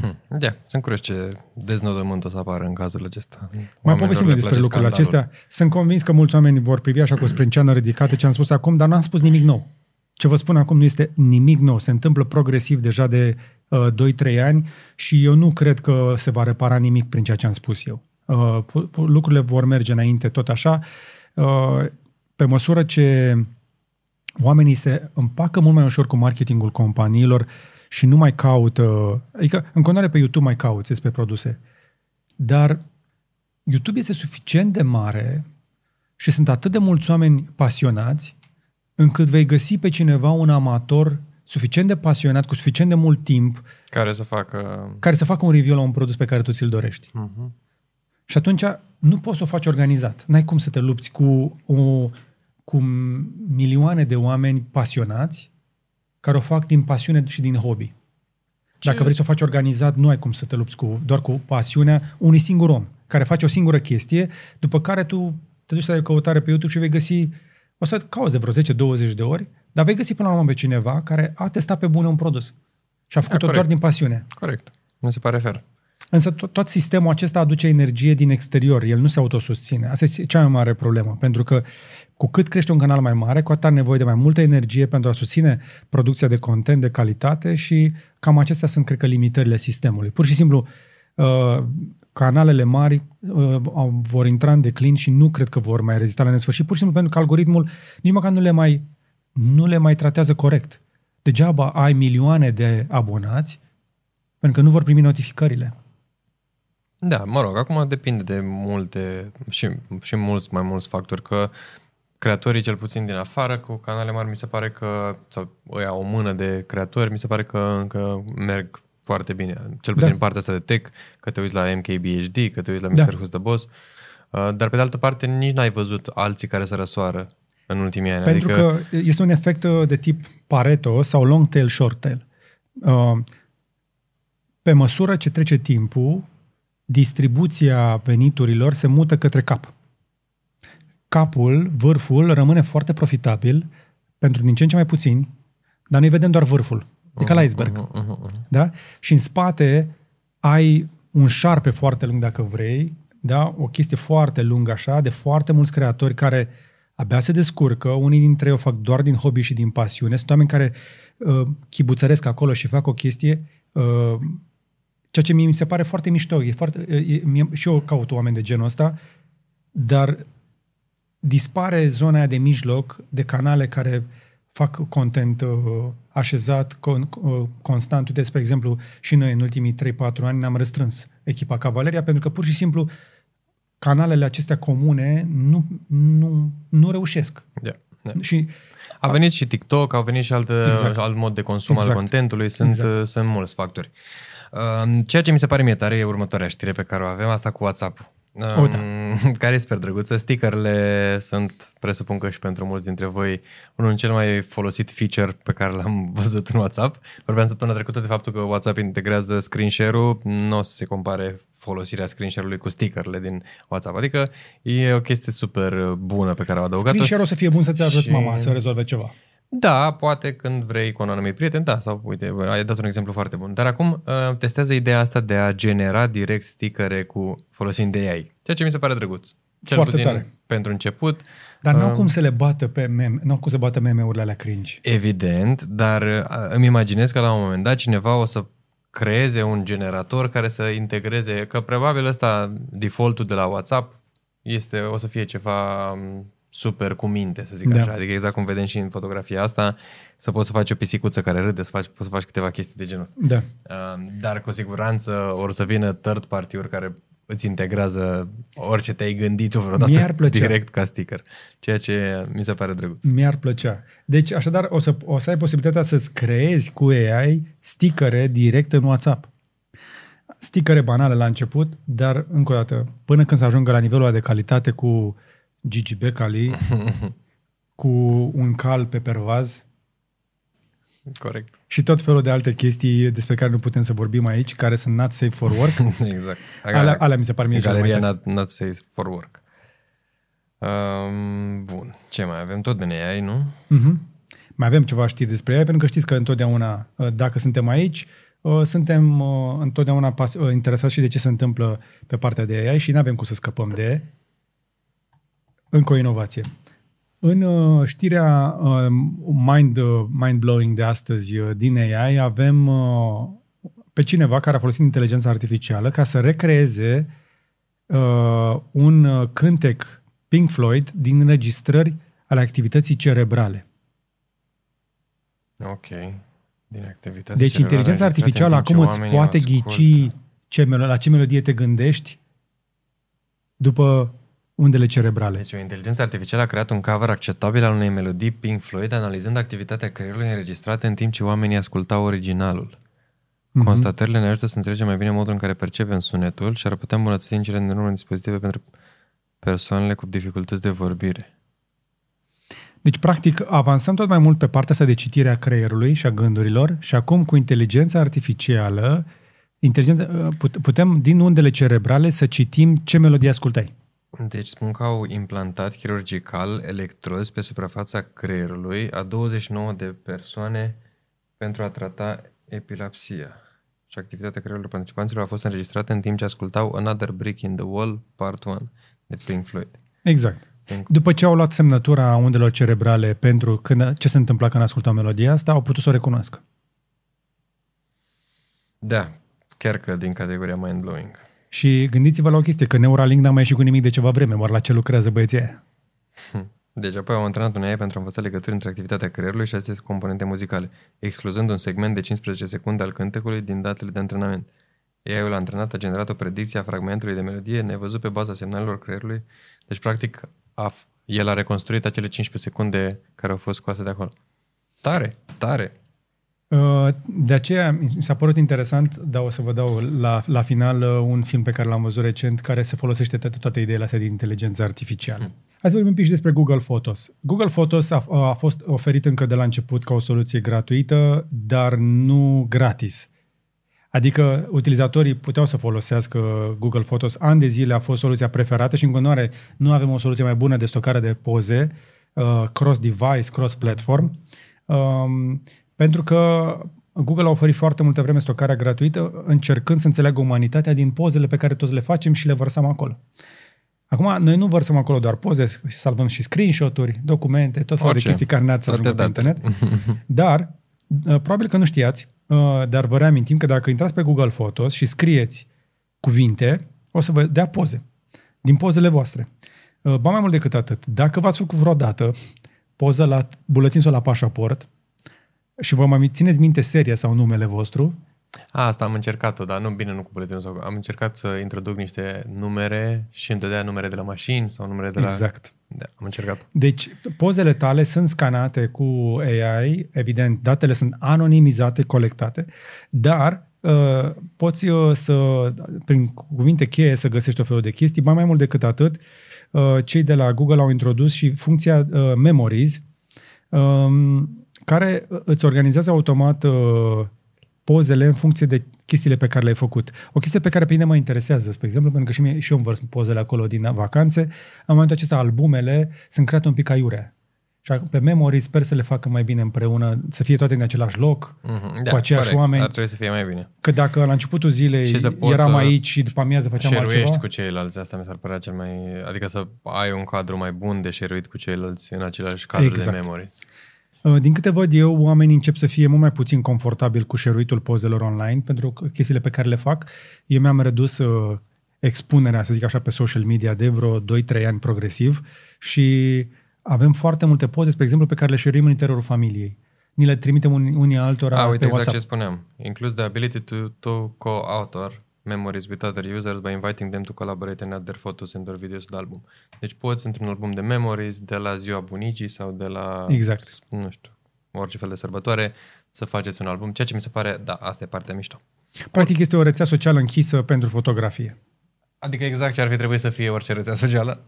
Hmm. Da, sunt curios ce deznodământ o să apară în cazul acesta. Mai povestim despre lucrurile acestea. Sunt convins că mulți oameni vor privi așa cu sprânceană ridicată ce am spus acum, dar n-am spus nimic nou. Ce vă spun acum nu este nimic nou. Se întâmplă progresiv deja de uh, 2-3 ani și eu nu cred că se va repara nimic prin ceea ce am spus eu. Uh, lucrurile vor merge înainte tot așa. Uh, pe măsură ce oamenii se împacă mult mai ușor cu marketingul companiilor și nu mai caută, adică în continuare pe YouTube mai cauți despre produse, dar YouTube este suficient de mare și sunt atât de mulți oameni pasionați încât vei găsi pe cineva, un amator suficient de pasionat, cu suficient de mult timp, care să facă care să facă un review la un produs pe care tu ți-l dorești. Uh-huh. Și atunci nu poți să o faci organizat. N-ai cum să te lupți cu, o, cu milioane de oameni pasionați care o fac din pasiune și din hobby. Ce? Dacă vrei să o faci organizat, nu ai cum să te lupți cu, doar cu pasiunea unui singur om, care face o singură chestie, după care tu te duci să ai o căutare pe YouTube și vei găsi, o să cauze vreo 10-20 de ori, dar vei găsi până la urmă pe cineva care a testat pe bune un produs. Și a făcut-o da, doar din pasiune. Corect. Nu se pare fer. Însă tot, tot sistemul acesta aduce energie din exterior, el nu se autosusține. Asta e cea mai mare problemă, pentru că cu cât crește un canal mai mare, cu atât are nevoie de mai multă energie pentru a susține producția de content de calitate și cam acestea sunt, cred că, limitările sistemului. Pur și simplu, uh, canalele mari uh, vor intra în declin și nu cred că vor mai rezista la nesfârșit, pur și simplu pentru că algoritmul nici măcar nu le mai, nu le mai tratează corect. Degeaba ai milioane de abonați pentru că nu vor primi notificările. Da, mă rog, acum depinde de multe și, și mulți mai mulți factori, că creatorii, cel puțin din afară, cu canale mari, mi se pare că, sau ăia, o mână de creatori, mi se pare că încă merg foarte bine. Cel puțin da. în partea asta de tech, că te uiți la MKBHD, că te uiți la Mr. Da. Who's the Boss, uh, dar pe de altă parte nici n-ai văzut alții care să răsoară în ultimii ani. Pentru adică... că este un efect uh, de tip Pareto sau long tail, short tail. Uh, pe măsură ce trece timpul, distribuția veniturilor se mută către cap. Capul, vârful, rămâne foarte profitabil pentru din ce în ce mai puțini, dar noi vedem doar vârful. E ca la iceberg. Uh-huh, uh-huh, uh-huh. Da? Și în spate ai un șarpe foarte lung, dacă vrei, da? o chestie foarte lungă așa, de foarte mulți creatori care abia se descurcă, unii dintre ei o fac doar din hobby și din pasiune. Sunt oameni care uh, chibuțăresc acolo și fac o chestie uh, Ceea ce mi se pare foarte mișto. E foarte, e, mie, și eu caut oameni de genul ăsta, dar dispare zona aia de mijloc de canale care fac content uh, așezat, con, uh, constant. Uite, spre exemplu, și noi în ultimii 3-4 ani ne-am restrâns echipa Cavaleria pentru că pur și simplu canalele acestea comune nu, nu, nu reușesc. Yeah, yeah. Și a venit și TikTok, au venit și alt, exact. alt mod de consum exact. al contentului, sunt, exact. sunt mulți factori. Uh, Ceea ce mi se pare mie tare e următoarea știre pe care o avem, asta cu WhatsApp. O, da. Um, *laughs* care e super drăguță. Stickerele sunt, presupun că și pentru mulți dintre voi, unul din cel mai folosit feature pe care l-am *laughs* văzut în WhatsApp. Vorbeam săptămâna trecută de faptul că WhatsApp integrează screen share-ul, nu o să se compare folosirea screen share-ului cu stickerele din WhatsApp. Adică e o chestie super bună pe care au adăugat-o. Screen share o să fie bun să-ți ajut Și- mama să rezolve ceva. Da, poate când vrei cu un anumit prieten, da, sau uite, ai dat un exemplu foarte bun. Dar acum uh, testează ideea asta de a genera direct stickere cu folosind de AI, ceea ce mi se pare drăguț. Cel Foarte puțin tare. pentru început, Dar n-au Um, cum să le bată pe meme, n-au cum să bată meme-urile alea cringe. evident, dar uh, îmi imaginez că la un moment dat cineva o să creeze un generator care să integreze, că probabil ăsta, defaultul de la WhatsApp, este, o să fie ceva um, super cu minte, să zic Da. așa. Adică exact cum vedem și în fotografia asta, să poți să faci o pisicuță care râde, să faci, poți să faci câteva chestii de genul ăsta. Da. Um, Dar cu siguranță or să vină third party-uri care îți integrează orice te-ai gândit tu vreodată Mi-ar plăcea. direct ca sticker. Ceea ce mi se pare drăguț. Mi-ar plăcea. Deci, așadar, o să, o să ai posibilitatea să-ți creezi cu AI stickere direct în WhatsApp. Stickere banale la început, dar, încă o dată, până când să ajungă la nivelul ăla de calitate cu Gigi Becali, *laughs* cu un cal pe pervaz Corect. și tot felul de alte chestii despre care nu putem să vorbim aici, care sunt not safe for work, *laughs* exact. alea, alea mi se par mie cele mai Galeria tare. not, not Face for Work. Um, bun. Ce mai avem? Tot din AI, nu? Mhm. Mai avem ceva știri despre ea, pentru că știți că întotdeauna, uh, dacă suntem aici, uh, suntem uh, întotdeauna pas- uh, interesați și de ce se întâmplă pe partea de AI și nu avem cum să scăpăm de încă o inovație. În uh, știrea uh, mind, uh, mind-blowing de astăzi uh, din AI avem uh, pe cineva care a folosit inteligența artificială ca să recreeze uh, un uh, cântec Pink Floyd din înregistrări ale activității cerebrale. Ok. Din activitate Deci inteligența artificială acum îți poate ghici ce, melo- la ce melodie te gândești după undele cerebrale. Deci o inteligență artificială a creat un cover acceptabil al unei melodii Pink Floyd, analizând activitatea creierului înregistrată în timp ce oamenii ascultau originalul. Mhm. Constatările ne ajută să înțelegem mai bine modul în care percepem sunetul și ar putea îmbunătăți în cele din urmă dispozitive pentru persoanele cu dificultăți de vorbire. Deci, practic, avansăm tot mai mult pe partea asta de citire a creierului și a gândurilor și acum cu inteligența artificială, inteligența, put- putem din undele cerebrale să citim ce melodie ascultai. Deci spun că au implantat chirurgical electrozi pe suprafața creierului a 29 de persoane pentru a trata epilepsia. Și activitatea creierului participanților a fost înregistrată în timp ce ascultau Another Brick in the Wall, Part 1, de Pink Floyd. Exact. Pink. După ce au luat semnătura undelor cerebrale pentru când, ce se întâmpla când ascultau melodia asta, au putut să o recunoască. Da, chiar că din categoria mind-blowing. Și gândiți-vă la o chestie, că Neuralink n-a mai ieșit cu nimic de ceva vreme, doar la ce lucrează băieții aia. Deci apoi au antrenat un AI pentru a învăța legături între activitatea creierului și aceste componente muzicale, excluzând un segment de 15 secunde al cântecului din datele de antrenament. AI-ul antrenat a generat o predicție a fragmentului de melodie nevăzut pe baza semnalelor creierului. Deci, practic, a, f- el a reconstruit acele 15 secunde care au fost scoase de acolo. Tare, tare. Uh, De aceea mi s-a părut interesant, dar o să vă dau la, la final uh, un film pe care l-am văzut recent care se folosește toate, toate ideile astea din inteligență artificială. Hai să vorbim un pic și despre Google Photos. Google Photos a, a fost oferit încă de la început ca o soluție gratuită, dar nu gratis. Adică utilizatorii puteau să folosească Google Photos. Ani de zile a fost soluția preferată și în continuare nu avem o soluție mai bună de stocare de poze, uh, cross-device, cross-platform, um, pentru că Google a oferit foarte multă vreme stocarea gratuită, încercând să înțeleagă umanitatea din pozele pe care toți le facem și le vărsăm acolo. Acum, noi nu vărsăm acolo doar poze, salvăm și screenshot-uri, documente, tot felul de Orice. chestii care ne-ați să Toate ajungă pe datele. internet. *laughs* Dar, uh, probabil că nu știați, uh, dar vă reamintim că dacă intrați pe Google Photos și scrieți cuvinte, o să vă dea poze din pozele voastre. Uh, Ba mai mult decât atât, dacă v-ați făcut vreodată poză la buletin sau la pașaport și vă mai țineți minte seria sau numele vostru, A, asta am încercat-o, dar nu bine, nu cu buletinul sau... Am încercat să introduc niște numere și îmi dădea numere de la mașini sau numere de la... exact. Da, am încercat. Deci, pozele tale sunt scanate cu AI, evident, datele sunt anonimizate, colectate, dar uh, poți uh, să, prin cuvinte cheie, să găsești o felul de chestii. Mai mai mult decât atât, uh, cei de la Google au introdus și funcția uh, Memories, um, care îți organizează automat uh, pozele în funcție de chestiile pe care le-ai făcut. O chestie pe care pe mine mă interesează, spre exemplu, pentru că și, mie, și eu învărs pozele acolo din vacanțe, în momentul acesta albumele sunt create un pic aiurea. Și pe memory sper să le facă mai bine împreună, să fie toate în același loc, mm-hmm. da, cu aceiași corect. oameni. Ar trebui să fie mai bine. Că dacă la începutul zilei eram aici și după amiază făceam altceva... cu ceilalți, asta mi s-ar părea cel mai... Adică să ai un cadru mai bun de share cu ceilalți în același cadru exact. de memories. Uh, din câte văd eu, oamenii încep să fie mult mai puțin confortabil cu share pozelor online pentru chestiile pe care le fac. Eu mi-am redus uh, expunerea, să zic așa, pe social media de vreo 2-3 ani progresiv și avem foarte multe poze, spre exemplu, pe care le share în interiorul familiei. Ni le trimitem unii altora A, uite, pe exact WhatsApp. ce spuneam. Includes the ability to, to co-author memories with other users by inviting them to collaborate and add their photos and their videos to album. Deci poți într-un album de memories de la ziua bunicii sau de la, exact. nu știu, orice fel de sărbătoare, să faceți un album, ceea ce mi se pare, da, asta e partea mișto. Practic este o rețea socială închisă pentru fotografie. Adică exact ce ar fi trebuit să fie orice rețea socială.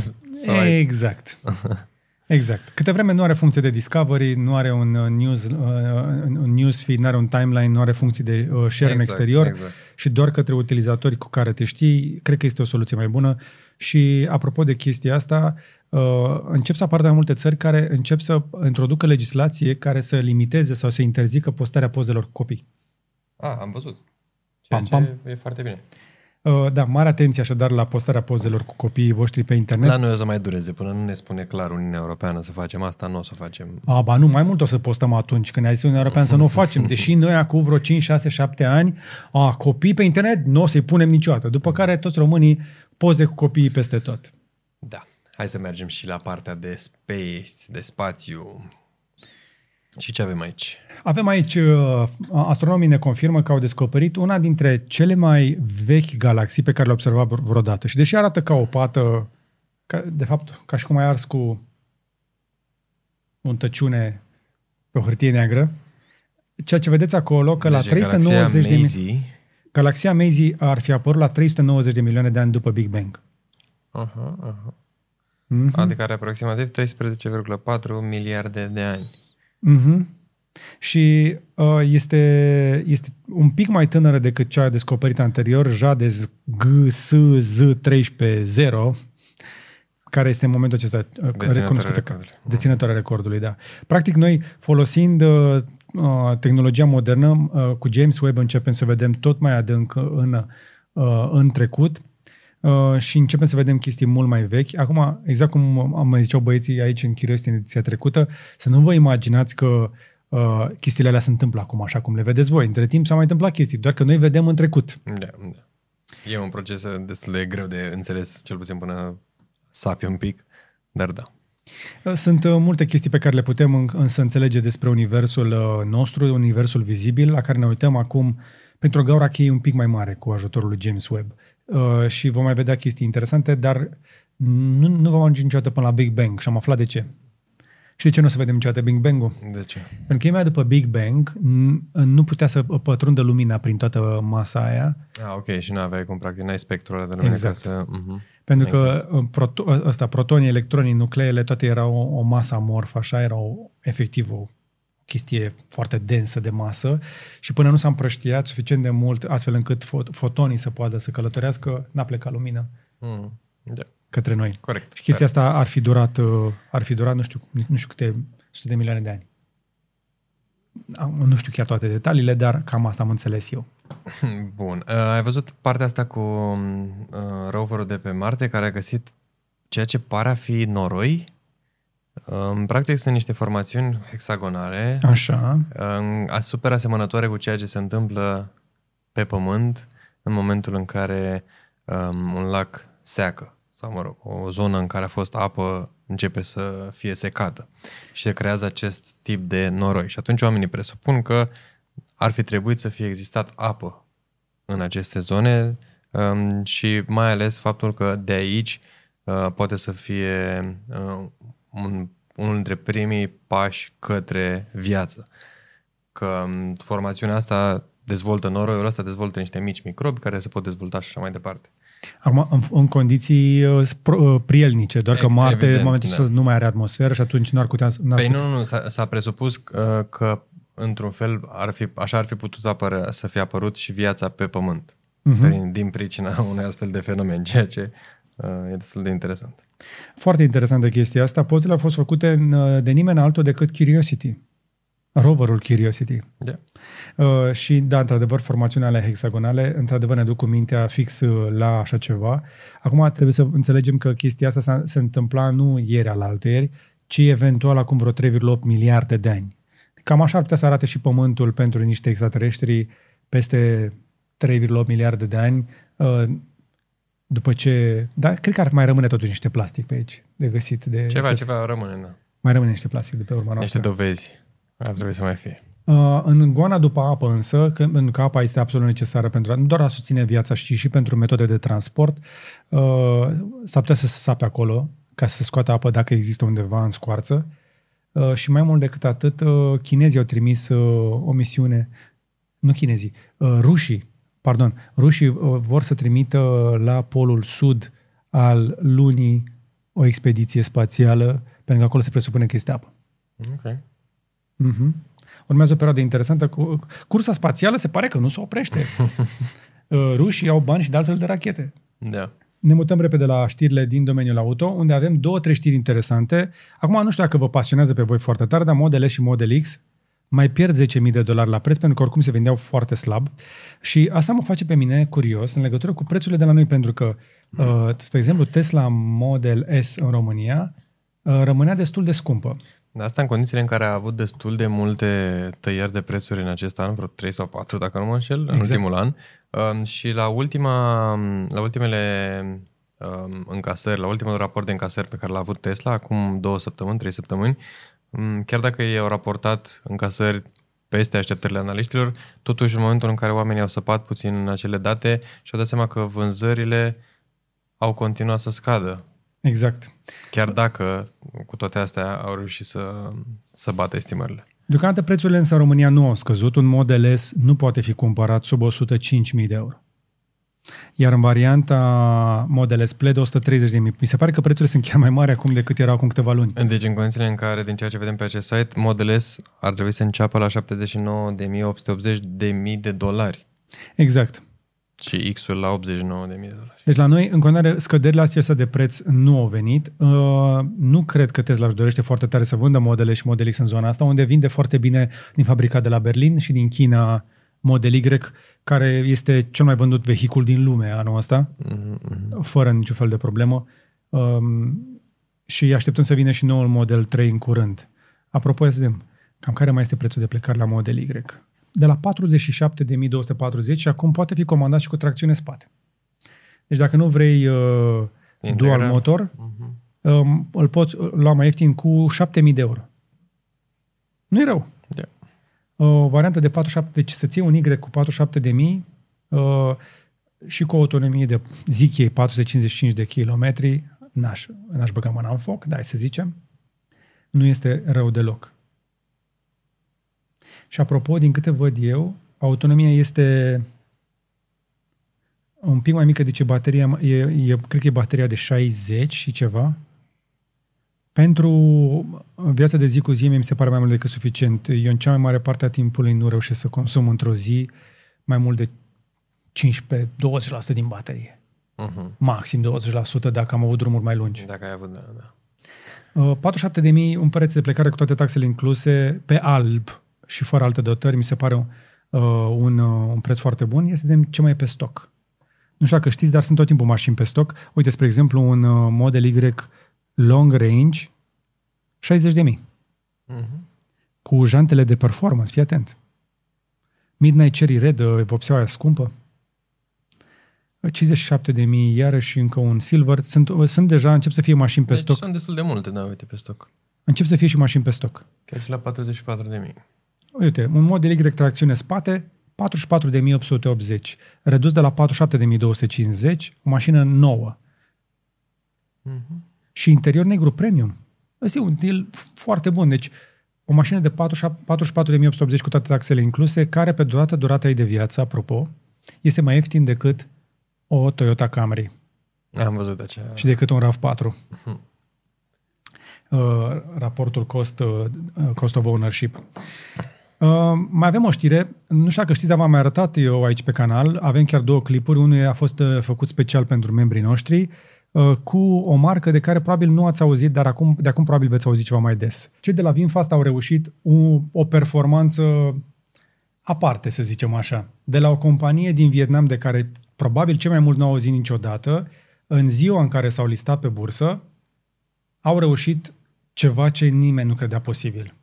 *laughs* exact. *laughs* Exact. Câte vreme nu are funcție de discovery, nu are un uh, news, uh, un news feed, nu are un timeline, nu are funcții de uh, share exact, în exterior exact. și doar către utilizatori cu care te știi, cred că este o soluție mai bună. Și apropo de chestia asta, uh, încep să apară mai multe țări care încep să introducă legislație care să limiteze sau să interzică postarea pozelor cu copii. Ah, am văzut. Ceea pam, pam. e foarte bine. Uh, da, mare atenție așadar la postarea pozelor cu copiii voștri pe internet. La noi o să mai dureze, până nu ne spune clar Uniunea Europeană să facem asta, nu o să facem. A, ba nu, mai mult o să postăm atunci, când ne-a zis Uniunea Europeană să nu o facem. *laughs* Deși noi acum vreo 5, 6, 7 ani, a, copii pe internet nu o să-i punem niciodată. După care toți românii poze cu copiii peste tot. Da, hai să mergem și la partea de space, de spațiu. Și ce avem aici? Avem aici, uh, astronomii ne confirmă că au descoperit una dintre cele mai vechi galaxii pe care le-au observat vreodată. Și deși arată ca o pată, ca, de fapt, ca și cum ai ars cu un tăciune pe o hârtie neagră, ceea ce vedeți acolo, că deci la 390 de mii... Galaxia Mazy ar fi apărut la 390 de milioane de ani după Big Bang. Uh-huh, uh-huh. Mm-hmm. Adică are aproximativ 13,4 miliarde de ani. Mm-hmm și uh, este, este un pic mai tânără decât cea descoperită anterior, Jades GSZ130, care este în momentul acesta uh, recunoscută ca deținătoarea recordului. Da. Practic, noi, folosind uh, uh, tehnologia modernă, uh, cu James Webb începem să vedem tot mai adânc în, uh, în trecut uh, și începem să vedem chestii mult mai vechi. Acum, exact cum am mai ziceau băieții aici în Curiosity în ediția trecută, să nu vă imaginați că uh, chestiile alea se întâmplă acum, așa cum le vedeți voi. Între timp s-au mai întâmplat chestii, doar că noi vedem în trecut. Da, da. E un proces destul de greu de înțeles, cel puțin până sapi un pic, dar da. Uh, sunt uh, multe chestii pe care le putem însă înțelege despre universul uh, nostru, universul vizibil, la care ne uităm acum pentru o gaură cheie un pic mai mare cu ajutorul lui James Webb. Uh, și vom mai vedea chestii interesante, dar nu, nu vom ajunge niciodată până la Big Bang și am aflat de ce. Și de ce nu o să vedem niciodată Big Bang-ul? De ce? Pentru că imediat după Big Bang nu putea să pătrundă lumina prin toată masa aia. Ah, ok, și nu aveai cum, practic, n-ai spectrul ăla de lumină exact. să... Uh-huh. Pentru că proto- ăsta, protonii, electronii, nucleele, toate erau o, o masă amorfă, așa, erau efectiv o chestie foarte densă de masă și până nu s-a împrăștiat suficient de mult astfel încât fot- fotonii să poată să călătorească, n-a plecat lumină. Mm. Yeah către noi. Corect. Și chestia asta ar fi durat, uh, ar fi durat nu știu, nu știu câte sute de milioane de ani. Nu știu chiar toate detaliile, dar cam asta am înțeles eu. *laughs* Bun. Uh, ai văzut partea asta cu uh, roverul de pe Marte care a găsit ceea ce pare a fi noroi? Uh, practic sunt niște formațiuni hexagonale. Așa. Uh, super asemănătoare cu ceea ce se întâmplă pe Pământ în momentul în care um, un lac seacă sau mă rog, o zonă în care a fost apă începe să fie secată și se creează acest tip de noroi. Și atunci oamenii presupun că ar fi trebuit să fie existat apă în aceste zone um, și mai ales faptul că de aici uh, poate să fie uh, un, unul dintre primii pași către viață. Că um, formațiunea asta dezvoltă noroiul ăsta, dezvoltă niște mici microbi care se pot dezvolta și așa mai departe. Acum, în, în condiții uh, spro- uh, prielnice, doar că E- Marte, evident, în momentul da. ăsta, nu mai are atmosferă și atunci nu ar putea... N-ar Păi putea nu, nu, nu, s-a, s-a presupus uh, că într-un fel ar fi, așa ar fi putut apărea, să fie apărut și viața pe Pământ. Mhm. Prin, din pricina *laughs* unui astfel de fenomen, ceea ce uh, e destul de interesant. Foarte interesantă chestia asta. Pozele au fost făcute în, uh, de nimeni altul decât Curiosity. Roverul Curiosity. Yeah. Uh, și, da, într-adevăr, formațiunile hexagonale, într-adevăr, ne duc cu mintea fix uh, la așa ceva. Acum trebuie să înțelegem că chestia asta s-a, se întâmpla nu ieri al alteri, ci eventual acum vreo 3,8 miliarde de ani. Cam așa ar putea să arate și Pământul pentru niște extraterestri peste 3,8 miliarde de ani, uh, după ce... Da, cred că ar mai rămâne totuși niște plastic pe aici de găsit. De, Ceva, să- ceva rămâne, da. Mai rămâne niște plastic de pe urma Niște noastră. dovezi ar trebui să mai fie. Uh, în goana după apă însă, că, pentru că apa este absolut necesară pentru a, nu doar a susține viața, ci și pentru metode de transport, uh, s-ar putea să se sape acolo ca să scoată apă dacă există undeva în scoarță. Uh, și mai mult decât atât, uh, chinezii au trimis uh, o misiune, nu chinezii, uh, rușii, pardon, rușii uh, vor să trimită la polul sud al lunii o expediție spațială, pentru că acolo se presupune că este apă. Ok. Mhm. Urmează o perioadă interesantă. Cu cursa spațială se pare că nu se oprește. *laughs* Uh, Rușii au bani și de altfel de rachete. Da. Ne mutăm repede la știrile din domeniul auto, unde avem două, trei știri interesante. Acum nu știu dacă vă pasionează pe voi foarte tare, dar Model S și Model X mai pierd 10.000 de dolari la preț, pentru că oricum se vindeau foarte slab. Și asta mă face pe mine curios în legătură cu prețurile de la noi, pentru că, uh, spre exemplu, Tesla Model S în România uh, rămânea destul de scumpă. Dar Asta în condițiile în care a avut destul de multe tăieri de prețuri în acest an, vreo 3 sau 4, dacă nu mă înșel, în Exact. ultimul an. Um, și la, ultima, la ultimele um, încasări, la ultimul raport de încasări pe care l-a avut Tesla, acum două săptămâni, trei săptămâni, um, chiar dacă ei au raportat încasări peste așteptările analiștilor, totuși în momentul în care oamenii au săpat puțin în acele date și-au dat seama că vânzările au continuat să scadă. Exact. Chiar dacă, cu toate astea, au reușit să, să bată estimările. Deocamdată prețurile însă în România nu au scăzut. Un Model S nu poate fi cumpărat sub 105.000 de euro. Iar în varianta Model S Play de 130.000. Mi se pare că prețurile sunt chiar mai mari acum decât erau acum câteva luni. Deci, în condițiile în care, din ceea ce vedem pe acest site, Model S ar trebui să înceapă la 79.880 de mii de dolari Exact. Și X-ul la 89 de mii de dolari. Deci la noi, în continuare, scăderile acestea de preț nu au venit. Uh, nu cred că Tesla își dorește foarte tare să vândă Model S și Model X în zona asta, unde vinde foarte bine din fabrica de la Berlin și din China Model Y, care este cel mai vândut vehicul din lume anul ăsta. Mm-hmm. fără niciun fel de problemă. Um, și așteptăm să vină și noul Model 3 în curând. Apropo, să vedem, cam care mai este prețul de plecare la Model Y? De la 47.240 și acum poate fi comandat și cu tracțiune spate. Deci dacă nu vrei uh, Integral. dual motor, Mhm. um, îl poți lua mai ieftin cu 7.000 de euro. Nu e rău. Da. O variantă de 47, deci să ții un Y cu 47 de mii uh, și cu o autonomie de, zic ei, 455 de kilometri, n-aș, n-aș băga mâna în foc, dar hai să zicem, nu este rău deloc. Și apropo, din câte văd eu, autonomia este un pic mai mică, deci bateria, e, e, cred că e bateria de 60 și ceva. Pentru viața de zi cu zi, mie mi se pare mai mult decât suficient. Eu în cea mai mare parte a timpului nu reușesc să consum într-o zi mai mult de 15-20% din baterie. Mhm. Maxim 20% dacă am avut drumuri mai lungi. Dacă ai avut, da, da. Uh, 47.000, un preț de plecare cu toate taxele incluse, pe alb și fără alte dotări, mi se pare un, uh, un, uh, un preț foarte bun. Este de ce mai e pe stoc. Nu știu dacă știți, dar sunt tot timpul mașini pe stoc. Uite, spre exemplu, un uh, Model Y long range, 60.000, Mhm. cu jantele de performance, fii atent. Midnight Cherry Red, uh, vopseaua aia scumpă. 57 de mii, iarăși încă un Silver. Sunt, uh, sunt deja, încep să fie mașini pe Deci stoc. sunt destul de multe, da, uite, pe stoc. Încep să fie și mașini pe stoc. Chiar și la 44 de mii. Uite, un Model Y tracțiune spate, 44.880, redus de la 47.250, o mașină nouă. Mhm. Și interior negru premium. Ăsta e un deal foarte bun. Deci, o mașină de 44.880 cu toate taxele incluse, care pe durata durata ei de viață, apropo, este mai ieftin decât o Toyota Camry. Am văzut acea... Și decât un RAV4. Uh-huh. Uh, raportul cost, uh, cost of ownership. Uh, mai avem o știre, nu știu dacă știți, dar v-am mai arătat eu aici pe canal, avem chiar două clipuri, unul a fost uh, făcut special pentru membrii noștri, uh, cu o marcă de care probabil nu ați auzit, dar acum, de acum probabil veți auzi ceva mai des. Cei de la Vinfast au reușit o, o performanță aparte, să zicem așa, de la o companie din Vietnam de care probabil cel mai mult nu au auzit niciodată, în ziua în care s-au listat pe bursă, au reușit ceva ce nimeni nu credea posibil.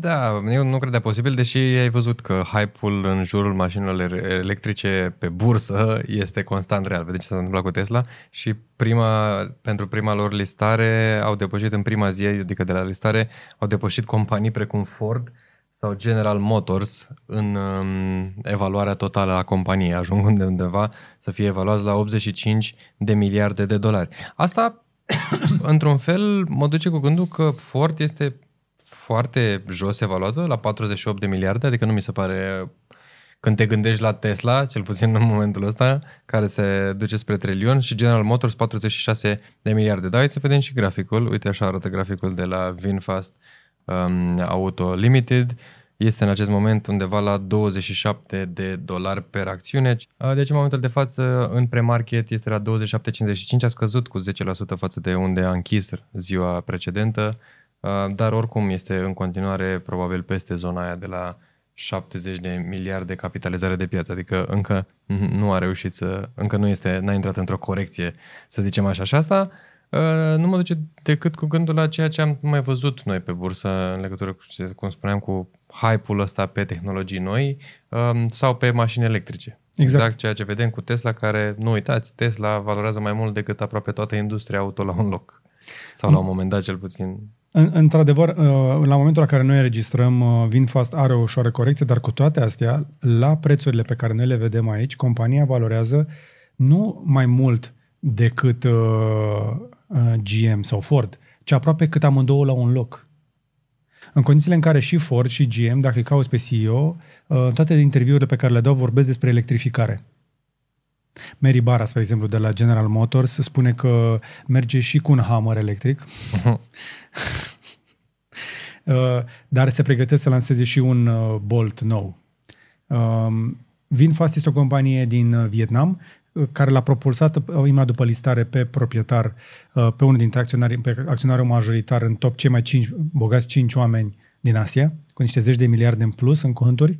Da, eu nu credea posibil, deși ai văzut că hype-ul în jurul mașinilor electrice pe bursă este constant real. Vedeți ce s-a întâmplat cu Tesla? Și prima, pentru prima lor listare au depășit în prima zi, adică de la listare, au depășit companii precum Ford sau General Motors în um, evaluarea totală a companiei, ajungând de undeva să fie evaluați la 85 de miliarde de dolari. Asta, *coughs* într-un fel, mă duce cu gândul că Ford este foarte jos evaluată, la 48 de miliarde, adică nu mi se pare când te gândești la Tesla, cel puțin în momentul ăsta, care se duce spre trilion și General Motors 46 de miliarde. Da, să vedem și graficul. Uite așa arată graficul de la VinFast um, Auto Limited. Este în acest moment undeva la 27 de dolari per acțiune. Deci în momentul de față în premarket este la 27,55, a scăzut cu 10% față de unde a închis ziua precedentă. Uh, dar oricum este în continuare probabil peste zona aia de la 70 de miliarde capitalizare de piață, adică încă nu a reușit să, încă nu este, n-a intrat într-o corecție, să zicem așa. Și asta uh, nu mă duce decât cu gândul la ceea ce am mai văzut noi pe bursă în legătură cu, cum spuneam, cu hype-ul ăsta pe tehnologii noi um, sau pe mașini electrice. Exact. exact ceea ce vedem cu Tesla, care, nu uitați, Tesla valorează mai mult decât aproape toată industria auto la un loc. Sau la un moment dat, cel puțin. În, într-adevăr, uh, la momentul la care noi înregistrăm, uh, VinFast are o ușoară corecție, dar cu toate astea, la prețurile pe care noi le vedem aici, compania valorează nu mai mult decât uh, uh GM sau Ford, ci aproape cât amândouă la un loc. În condițiile în care și Ford și GM, dacă îi cauți pe CEO, uh, toate interviurile pe care le dau vorbesc despre electrificare. Mary Barra, spre exemplu, de la General Motors, spune că merge și cu un Hammer electric, uh-huh. *laughs* dar se pregătește să lanseze și un uh, Bolt nou. Um, VinFast este o companie din uh, Vietnam care l-a propulsat imediat după listare pe proprietar, pe unul dintre acționari, pe acționarul majoritar în top cei mai cinci, bogați cinci oameni din Asia, cu niște zeci de miliarde în plus în conturi,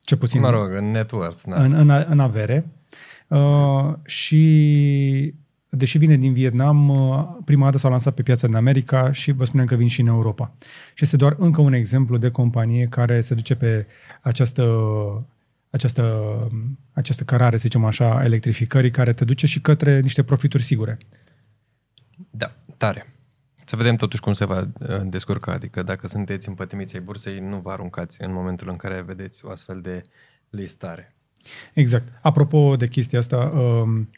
ce puțin... Mă rog, în net worth, da. în, în, în avere. Uh, și deși vine din Vietnam, uh, prima dată s-au lansat pe piața din America și vă spunem că vin și în Europa. Și este doar încă un exemplu de companie care se duce pe această, această, această cărare, să zicem așa, electrificării, care te duce și către niște profituri sigure. Da, tare. Să vedem totuși cum se va uh, descurca, adică dacă sunteți împătimiți ai bursei, nu vă aruncați în momentul în care vedeți o astfel de listare. Exact. Apropo de chestia asta, um,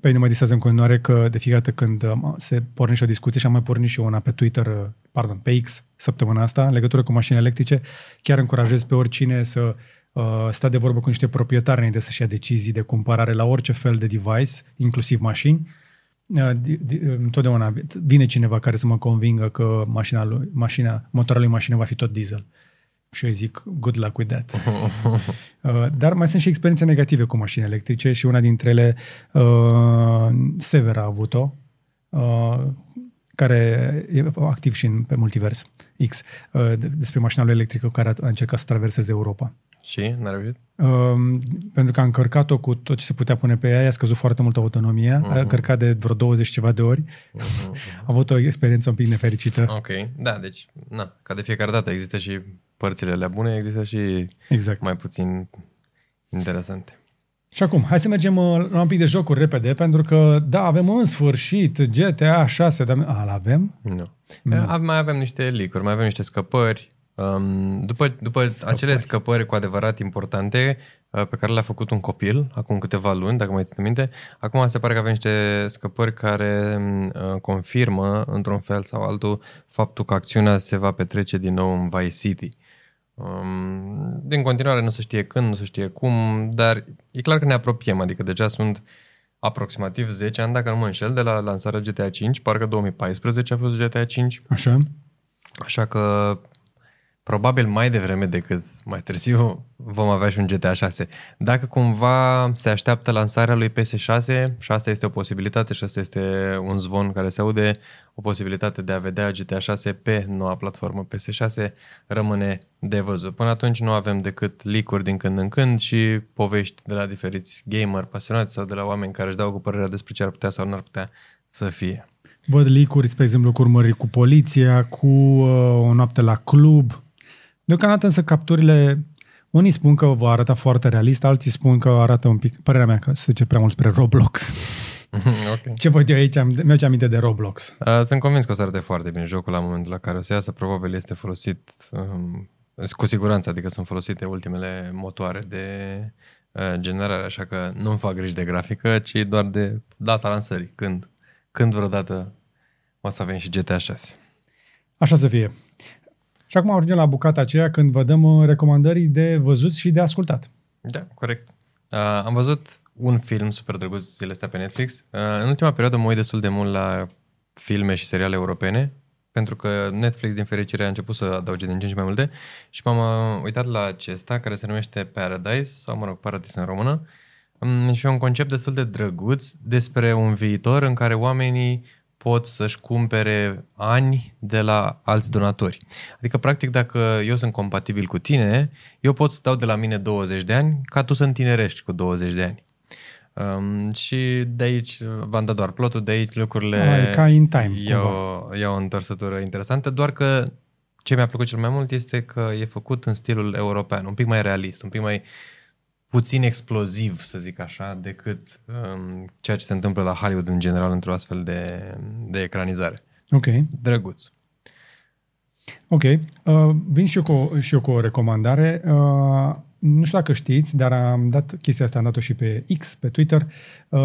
pe mine mă disează în continuare că de fiecare dată când um, se pornește o discuție și am mai pornit și una pe Twitter, uh, pardon, pe X săptămâna asta, în legătură cu mașini electrice, chiar încurajez pe oricine să uh, stea de vorbă cu niște proprietari înainte să-și ia decizii de cumpărare la orice fel de device, inclusiv mașini. Uh, întotdeauna vine cineva care să mă convingă că mașina, lui, mașina motorul lui mașină va fi tot diesel. Și eu zic, good luck with that. *laughs* uh, dar mai sunt și experiențe negative cu mașini electrice și una dintre ele, uh, Sever a avut-o, uh, care e activ și în, pe Multivers X, uh, despre mașina lui electrică care a, a încercat să traverseze Europa. Și? N-a reușit? Uh, pentru că a încărcat-o cu tot ce se putea pune pe ea, a scăzut foarte mult autonomia, uh-huh. a încărcat de vreo 20 ceva de ori. Uh-huh. *laughs* a avut o experiență un pic nefericită. Ok, da, deci, na, ca de fiecare dată există și părțile alea bune, există și exact. mai puțin interesante. Și acum, hai să mergem uh, la un pic de jocuri repede, pentru că, da, avem în sfârșit GTA 6, dar... A, avem? Nu. No. Mai avem niște licuri, mai avem niște scăpări, Um, după după Scăpări. acele scăpări cu adevărat importante uh, pe care le-a făcut un copil acum câteva luni, dacă mai țin minte, acum se pare că avem niște scăpări care uh, confirmă, într-un fel sau altul, faptul că acțiunea se va petrece din nou în Vice City. Um, din continuare nu se știe când, nu se știe cum, dar e clar că ne apropiem, adică deja sunt aproximativ 10 ani, dacă nu mă înșel, de la lansarea GTA 5, parcă 2014 a fost GTA 5, Așa? Așa că probabil mai devreme decât mai târziu vom avea și un GTA 6. Dacă cumva se așteaptă lansarea lui PS6, și asta este o posibilitate și asta este un zvon care se aude, o posibilitate de a vedea GTA 6 pe noua platformă PS6 rămâne de văzut. Până atunci nu avem decât leak din când în când și povești de la diferiți gamer pasionați sau de la oameni care își dau cu părerea despre ce ar putea sau nu ar putea să fie. Văd leak spre exemplu, cu urmăriri cu poliția, cu uh, o noapte la club. Deocamdată însă capturile, unii spun că va arăta foarte realist, alții spun că arată un pic, părerea mea că se duce prea mult spre Roblox. *laughs* ok. Ce văd eu aici, am- mi-au aminte de Roblox. Uh, Sunt convins că o să arate foarte bine jocul la momentul la care o să iasă. Probabil este folosit um, cu siguranță, adică sunt folosite ultimele motoare de uh, generare, așa că nu-mi fac griji de grafică, ci doar de data lansării. Când, când vreodată o să avem și GTA 6. Așa să fie. Și acum ajungem la bucata aceea când vă dăm uh, recomandări de văzut și de ascultat. Da, corect. Uh, am văzut un film super drăguț zilele astea pe Netflix. Uh, în ultima perioadă mă uit destul de mult la filme și seriale europene, pentru că Netflix, din fericire, a început să adauge din ce în ce mai multe și m-am uh, uitat la acesta, care se numește Paradise, sau, mă rog, Paradis în română, um, și e un concept destul de drăguț despre un viitor în care oamenii pot să-și cumpere ani de la alți donatori. Adică, practic, dacă eu sunt compatibil cu tine, eu pot să dau de la mine 20 de ani ca tu să întinerești cu 20 de ani. Um, și de aici, v-am dat doar plotul, de aici lucrurile Ah, e ca in time, iau, iau o întorsătură interesantă, doar că ce mi-a plăcut cel mai mult este că e făcut în stilul european, un pic mai realist, un pic mai puțin exploziv, să zic așa, decât um, ceea ce se întâmplă la Hollywood în general într-o astfel de, de ecranizare. Ok. Drăguț. Ok. Uh, vin și eu, cu, o- și eu cu o recomandare. Uh, nu știu dacă știți, dar am dat chestia asta, am dat-o și pe X, pe Twitter. Uh,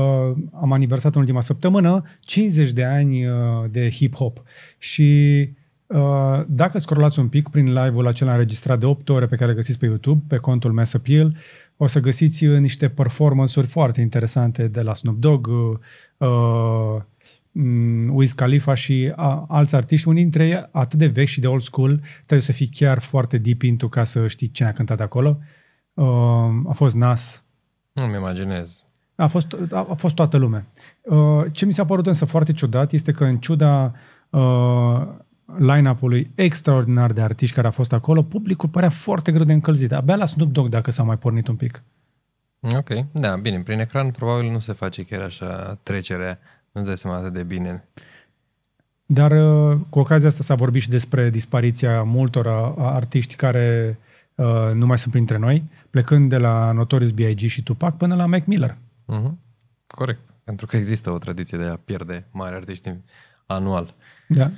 am aniversat în ultima săptămână 50 de ani uh, de hip-hop. Și uh, dacă scrollați un pic prin live-ul acela înregistrat de 8 ore pe care îl găsiți pe YouTube, pe contul Mass Appeal, o să găsiți uh, niște performance-uri foarte interesante de la Snoop Dogg, uh, uh, mm, Wiz Khalifa și a, alți artiști, unii dintre ei atât de vechi și de old school, trebuie să fii chiar foarte deep into ca să știi cine a cântat acolo. Uh, a fost Nas, Nu-mi imaginez. a fost, a, a fost toată lumea. Uh, ce mi s-a părut însă foarte ciudat este că în ciuda uh, line-up-ului extraordinar de artiști care a fost acolo, publicul părea foarte greu de încălzit. Abia la Snoop Dogg dacă s-a mai pornit un pic. Ok, da, bine, prin ecran probabil nu se face chiar așa trecerea, nu-ți dai seama atât de bine. Dar uh, cu ocazia asta s-a vorbit și despre dispariția multor uh, artiști care uh, nu mai sunt printre noi, plecând de la Notorious B.I.G. și Tupac până la Mac Miller. Uh-huh. Corect, pentru că există o tradiție de a pierde mari artiști anual. Da.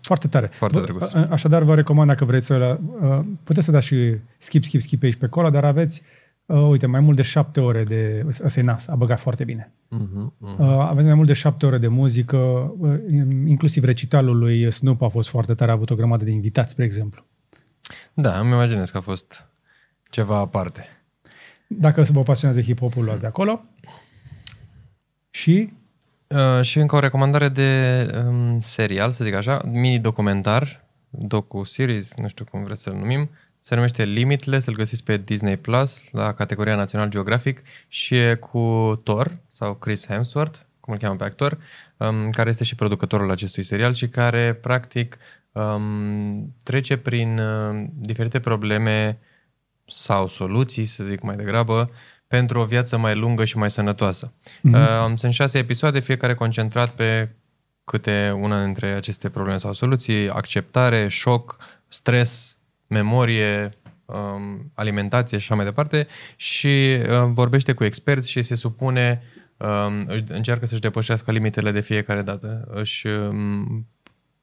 Foarte tare. Foarte Vă- drăguț. a- Așadar, vă recomand dacă vreți să... Uh, puteți să dați și skip, skip, skip pe aici pe acolo, dar aveți, uh, uite, mai mult de șapte ore de... Ăsta e nas, a băgat foarte bine. Uh-huh. Uh-huh. Uh, aveți mai mult de șapte ore de muzică, uh, inclusiv recitalul lui Snoop a fost foarte tare, a avut o grămadă de invitați, spre exemplu. Da, îmi imaginez că a fost ceva aparte. Dacă vă pasionează hip-hopul, luați de acolo. Și Uh, și încă o recomandare de um, serial, să zic așa, mini-documentar, docu-series, nu știu cum vreți să-l numim, se numește Limitless, îl găsiți pe Disney Plus, la categoria National Geographic și e cu Thor, sau Chris Hemsworth, cum îl cheamă pe actor, um, care este și producătorul acestui serial și care, practic, um, trece prin uh, diferite probleme sau soluții, să zic mai degrabă, pentru o viață mai lungă și mai sănătoasă. Mm-hmm. Uh, sunt șase episoade, fiecare concentrat pe câte una dintre aceste probleme sau soluții, acceptare, șoc, stres, memorie, um, alimentație și așa mai departe și uh, vorbește cu experți și se supune, um, își- încearcă să-și depășească limitele de fiecare dată. Își um,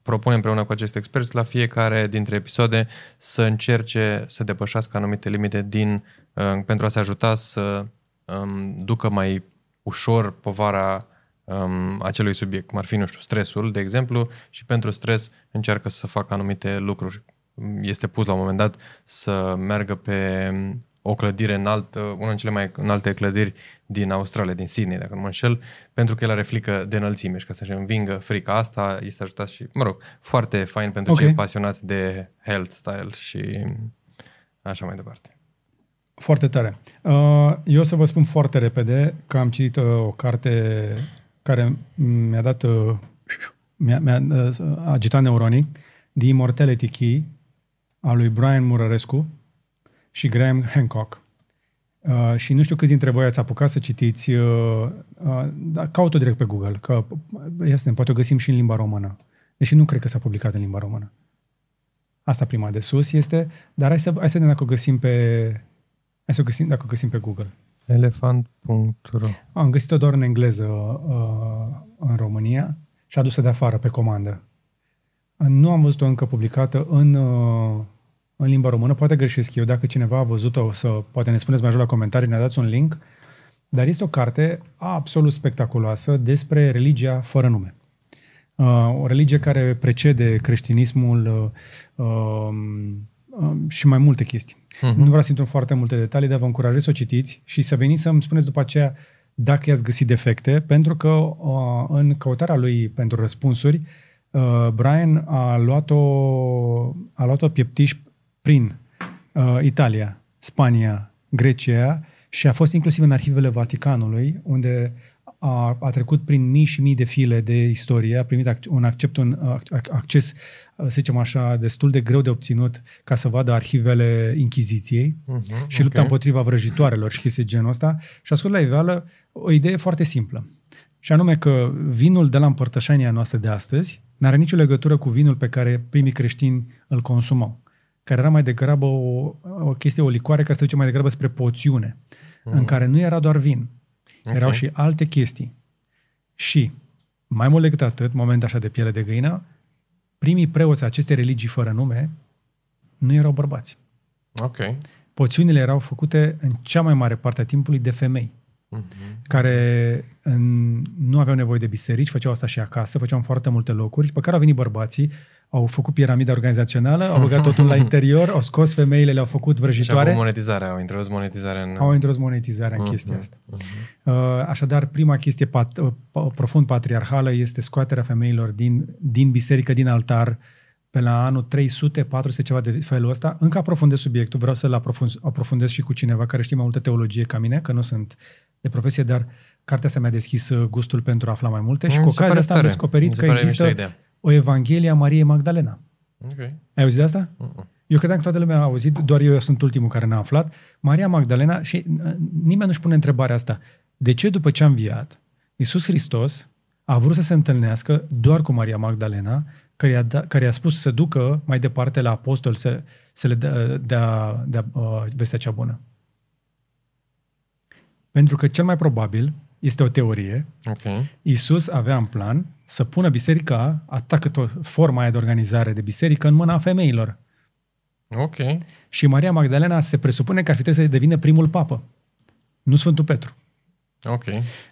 propune împreună cu acești experți la fiecare dintre episoade să încerce să depășească anumite limite din, uh, pentru a se ajuta să um, ducă mai ușor povara um, acelui subiect, cum ar fi, nu știu, stresul, de exemplu, și pentru stres încearcă să facă anumite lucruri. Este pus la un moment dat să meargă pe o clădire înaltă, una din cele mai înalte clădiri din Australia, din Sydney, dacă nu mă înșel, pentru că el are frică de înălțime și ca să-și învingă frica asta, este ajutat și, mă rog, foarte fain pentru okay. cei pasionați de health style și așa mai departe. Foarte tare. Uh, eu o să vă spun foarte repede că am citit uh, o carte care mi-a dat, uh, mi-a, mi-a agitat neuronii, The Immortality Key, a lui Brian Murărescu și Graham Hancock. Uh, și nu știu câți dintre voi ați apucat să citiți, uh, uh, da, caut-o direct pe Google, că este, poate o găsim și în limba română. Deși nu cred că s-a publicat în limba română. Asta prima de sus este, dar hai să, hai să vedem dacă o găsim pe, hai să o găsim, dacă o găsim pe Google. Elefant.ro Am găsit-o doar în engleză uh, în România și adusă de afară pe comandă. Nu am văzut-o încă publicată în, uh, în limba română, poate greșesc eu, dacă cineva a văzut-o, să poate ne spuneți mai jos la comentarii, ne dați un link, dar este o carte absolut spectaculoasă despre religia fără nume. Uh, o religie care precede creștinismul uh, uh, și mai multe chestii. Uh-huh. Nu vreau să intru în foarte multe detalii, dar vă încurajez să o citiți și să veniți să-mi spuneți după aceea dacă i-ați găsit defecte, pentru că uh, în căutarea lui pentru răspunsuri, uh, Brian a luat-o, a luat-o pieptiș prin uh, Italia, Spania, Grecia și a fost inclusiv în arhivele Vaticanului, unde a, a trecut prin mii și mii de file de istorie, a primit un accept, un acces, să zicem așa, destul de greu de obținut ca să vadă arhivele Inchiziției uh-huh, și lupta okay. împotriva vrăjitoarelor și chestii genul ăsta. Și a scos la iveală o idee foarte simplă. Și anume că vinul de la împărtășania noastră de astăzi n-are nicio legătură cu vinul pe care primii creștini îl consumau care era mai degrabă o, o chestie, o licoare care se duce mai degrabă spre poțiune, mm. în care nu era doar vin, okay. erau și alte chestii. Și, mai mult decât atât, moment așa de piele de găină, primii preoți acestei religii fără nume nu erau bărbați. Ok. Poțiunile erau făcute în cea mai mare parte a timpului de femei, mm-hmm. care în, nu aveau nevoie de biserici, făceau asta și acasă, făceau în foarte multe locuri, pe care au venit bărbații, au făcut piramida organizațională, au băgat totul la *laughs* interior, au scos femeile, le-au făcut vrăjitoare. Și monetizarea, au introdus monetizarea în... Au introdus monetizarea în uh-huh, chestia asta. Uh-huh. Așadar, prima chestie pat, uh, profund patriarhală este scoaterea femeilor din, din biserică, din altar, pe la anul 300, 400, ceva de felul ăsta. Încă aprofundez subiectul, vreau să-l aprofundez, aprofundez și cu cineva care știe mai multă teologie ca mine, că nu sunt de profesie, dar cartea asta mi-a deschis uh, gustul pentru a afla mai multe și mm, cu ocazia asta am descoperit că există o Evanghelie a Mariei Magdalena. Okay. Ai auzit de asta? Uh-uh. Eu credeam că toată lumea a auzit, doar eu sunt ultimul care n-a aflat. Maria Magdalena, și uh, nimeni nu-și pune întrebarea asta. De ce după ce a înviat, Iisus Hristos a vrut să se întâlnească doar cu Maria Magdalena, care i-a, da, care i-a spus să se ducă mai departe la apostol să, să le dea, dea, dea uh, vestea cea bună? Pentru că cel mai probabil este o teorie. Okay. Isus avea în plan să pună biserica, atacă tot forma aia de organizare de biserică, în mâna femeilor. Ok. Și Maria Magdalena se presupune că ar fi trebuit să devină primul papă, nu Sfântul Petru. Ok.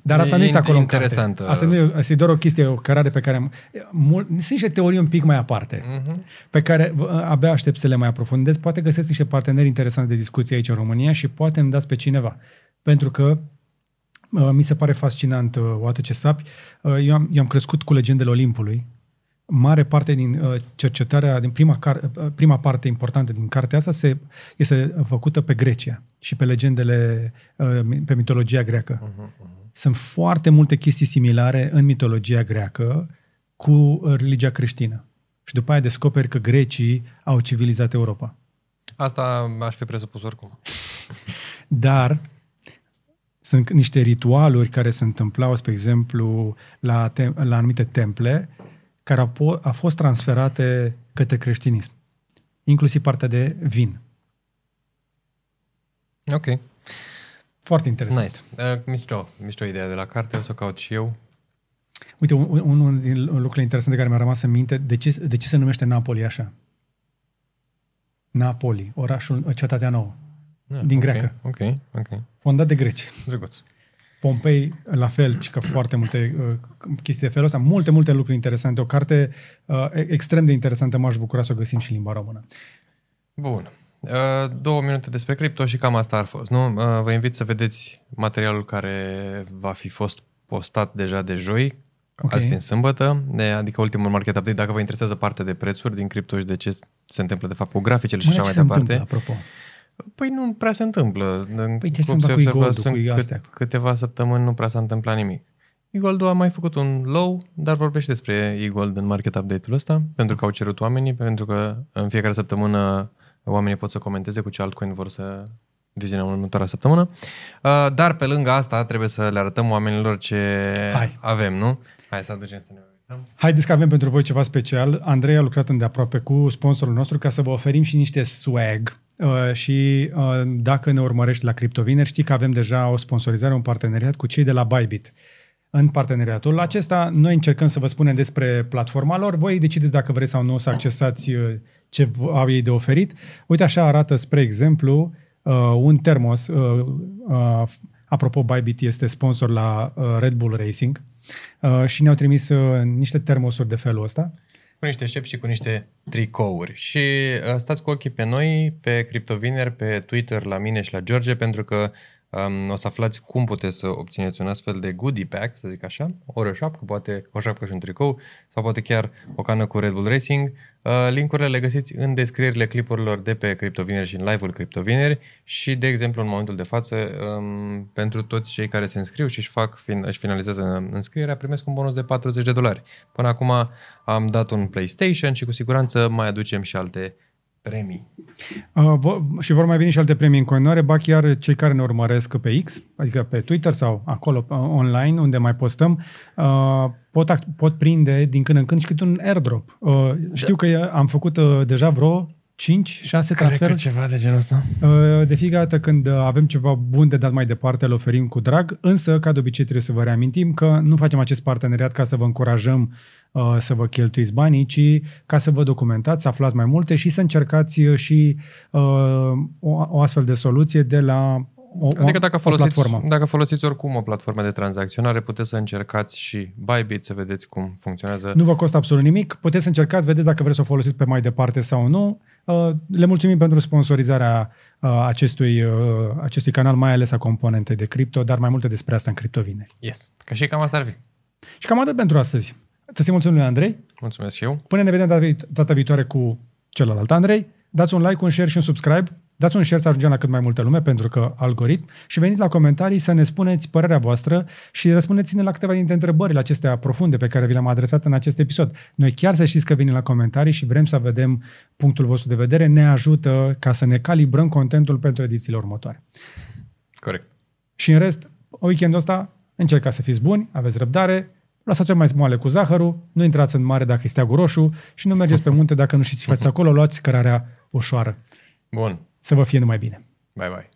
Dar asta e nu este acolo interesant. în carte. Asta, nu e, asta e doar o chestie, o cărare pe care am... Mul, sunt niște teorii un pic mai aparte, uh-huh. pe care abia aștept să le mai aprofundez. Poate găsesc niște parteneri interesanți de discuție aici în România și poate îmi dați pe cineva. Pentru că Uh, mi se pare fascinant, uh, Oată ce sapi. Uh, eu am, eu am crescut cu legendele Olimpului. Mare parte din cercetarea, din prima, car, prima parte importantă din cartea asta se, este făcută pe Grecia și pe legendele, pe mitologia greacă. Uh-huh, uh-huh. Sunt foarte multe chestii similare în mitologia greacă cu religia creștină. Și după aia descoperi că grecii au civilizat Europa. Asta aș fi presupus oricum. *laughs* Dar sunt niște ritualuri care se întâmplau, spre exemplu, la, tem- la anumite temple, care au, po- au fost transferate către creștinism. Inclusiv partea de vin. Ok. Foarte interesant. Nice. Uh, mișto, mișto ideea de la carte, o să o caut și eu. Uite, un, unul din lucrurile interesante care mi-a rămas în minte, de ce, de ce se numește Napoli așa? Napoli, orașul, cetatea nouă, Da, din ok, greacă, Ok, ok. fondat de greci. Drăguț. Pompei, la fel, ci că foarte multe uh, chestii de felul ăsta, multe, multe lucruri interesante. O carte uh, extrem de interesantă, m-aș bucura să o găsim și în limba română. Bun. Uh, două minute despre cripto și cam asta ar fost, nu? Uh, vă invit să vedeți materialul care va fi fost postat deja de joi, Ok. okay. azi fiind sâmbătă, de, adică ultimul market update, dacă vă interesează partea de prețuri din cripto și de ce se întâmplă de fapt cu graficele și Mă, așa ce mai se departe. întâmplă, apropo? Păi nu prea se întâmplă. Păi ce se întâmplă cu e-gold-ul, sunt cu astea? câteva săptămâni nu prea s-a întâmplat nimic. E-Gold a mai făcut un low, dar vorbește despre E-Gold în market update-ul ăsta, pentru că au cerut oamenii, pentru că în fiecare săptămână oamenii pot să comenteze cu ce altcoin vor să vizionăm în următoarea săptămână. Uh, Dar pe lângă asta trebuie să le arătăm oamenilor ce Hai. avem, nu? Hai să aducem să ne uităm. Haideți că avem pentru voi ceva special. Andrei a lucrat îndeaproape cu sponsorul nostru ca să vă oferim și niște swag. Uh, și uh, dacă ne urmărești la CryptoVineri, știi că avem deja o sponsorizare, un parteneriat cu cei de la Bybit. În parteneriatul acesta, noi încercăm să vă spunem despre platforma lor. Voi decideți dacă vreți sau nu să accesați uh, ce v- au ei de oferit. Uite, așa arată, spre exemplu, uh, un termos. Uh, uh, apropo, Bybit este sponsor la uh, Red Bull Racing uh, și ne-au trimis uh, niște termosuri de felul ăsta. cu niște șepți și cu niște tricouri. Și uh, stați cu ochii pe noi, pe Cryptoviner, pe Twitter, la mine și la George, pentru că um, o să aflați cum puteți să obțineți un astfel de goodie pack, să zic așa, ori o șapcă, poate o șapcă și un tricou, sau poate chiar o cană cu Red Bull Racing. Uh, linkurile le găsiți în descrierile clipurilor de pe Cryptoviner și în live-ul Cryptoviner și, de exemplu, în momentul de față, um, pentru toți cei care se înscriu și își, fac, fin, își finalizează înscrierea, primesc un bonus de 40 de dolari. Până acum am dat un PlayStation și cu siguranță mai aducem și alte premii. Uh, vo- și vor mai veni și alte premii în continuare, ba chiar cei care ne urmăresc pe X, adică pe Twitter sau acolo uh, online, unde mai postăm, uh, pot, ac- pot prinde din când în când și câte un airdrop. Uh, știu că e- am făcut uh, deja vreo 5-6 transferuri. ceva de genul ăsta. Uh, De fiecare dată când uh, avem ceva bun de dat mai departe, îl oferim cu drag, însă, ca de obicei, trebuie să vă reamintim că nu facem acest parteneriat ca să vă încurajăm uh, să vă cheltuiți banii, ci ca să vă documentați, să aflați mai multe și să încercați uh, și uh, o, o astfel de soluție de la o, Adică dacă o folosiți, platformă. dacă folosiți oricum o platformă de tranzacționare, puteți să încercați și Bybit să vedeți cum funcționează. Nu vă costă absolut nimic, puteți să încercați, vedeți dacă vreți să o folosiți pe mai departe sau nu. Uh, Le mulțumim pentru sponsorizarea uh, acestui, uh, acestui canal, mai ales a componentei de cripto, dar mai multe despre asta în criptovineri. Yes. Că și cam asta ar fi. Și cam atât pentru astăzi. Să-ți mulțumim lui Andrei. Mulțumesc și eu. Până ne vedem data, vi- data viitoare cu celălalt Andrei. Dați un like, un share și un subscribe. Dați un share să ajungem la cât mai multă lume, pentru că algoritm. Și veniți la comentarii să ne spuneți părerea voastră și răspundeți-ne la câteva dintre întrebările acestea profunde pe care vi le-am adresat în acest episod. Noi chiar să știți că venim la comentarii și vrem să vedem punctul vostru de vedere. Ne ajută ca să ne calibrăm contentul pentru edițiile următoare. Corect. Și în rest, weekendul ăsta încercați să fiți buni, aveți răbdare, lăsați-o mai moale cu zahărul, nu intrați în mare dacă este steagul roșu și nu mergeți pe munte dacă nu știți ce faceți acolo, luați cărarea ușoară. Bun. Să vă fie numai bine! Bye bye.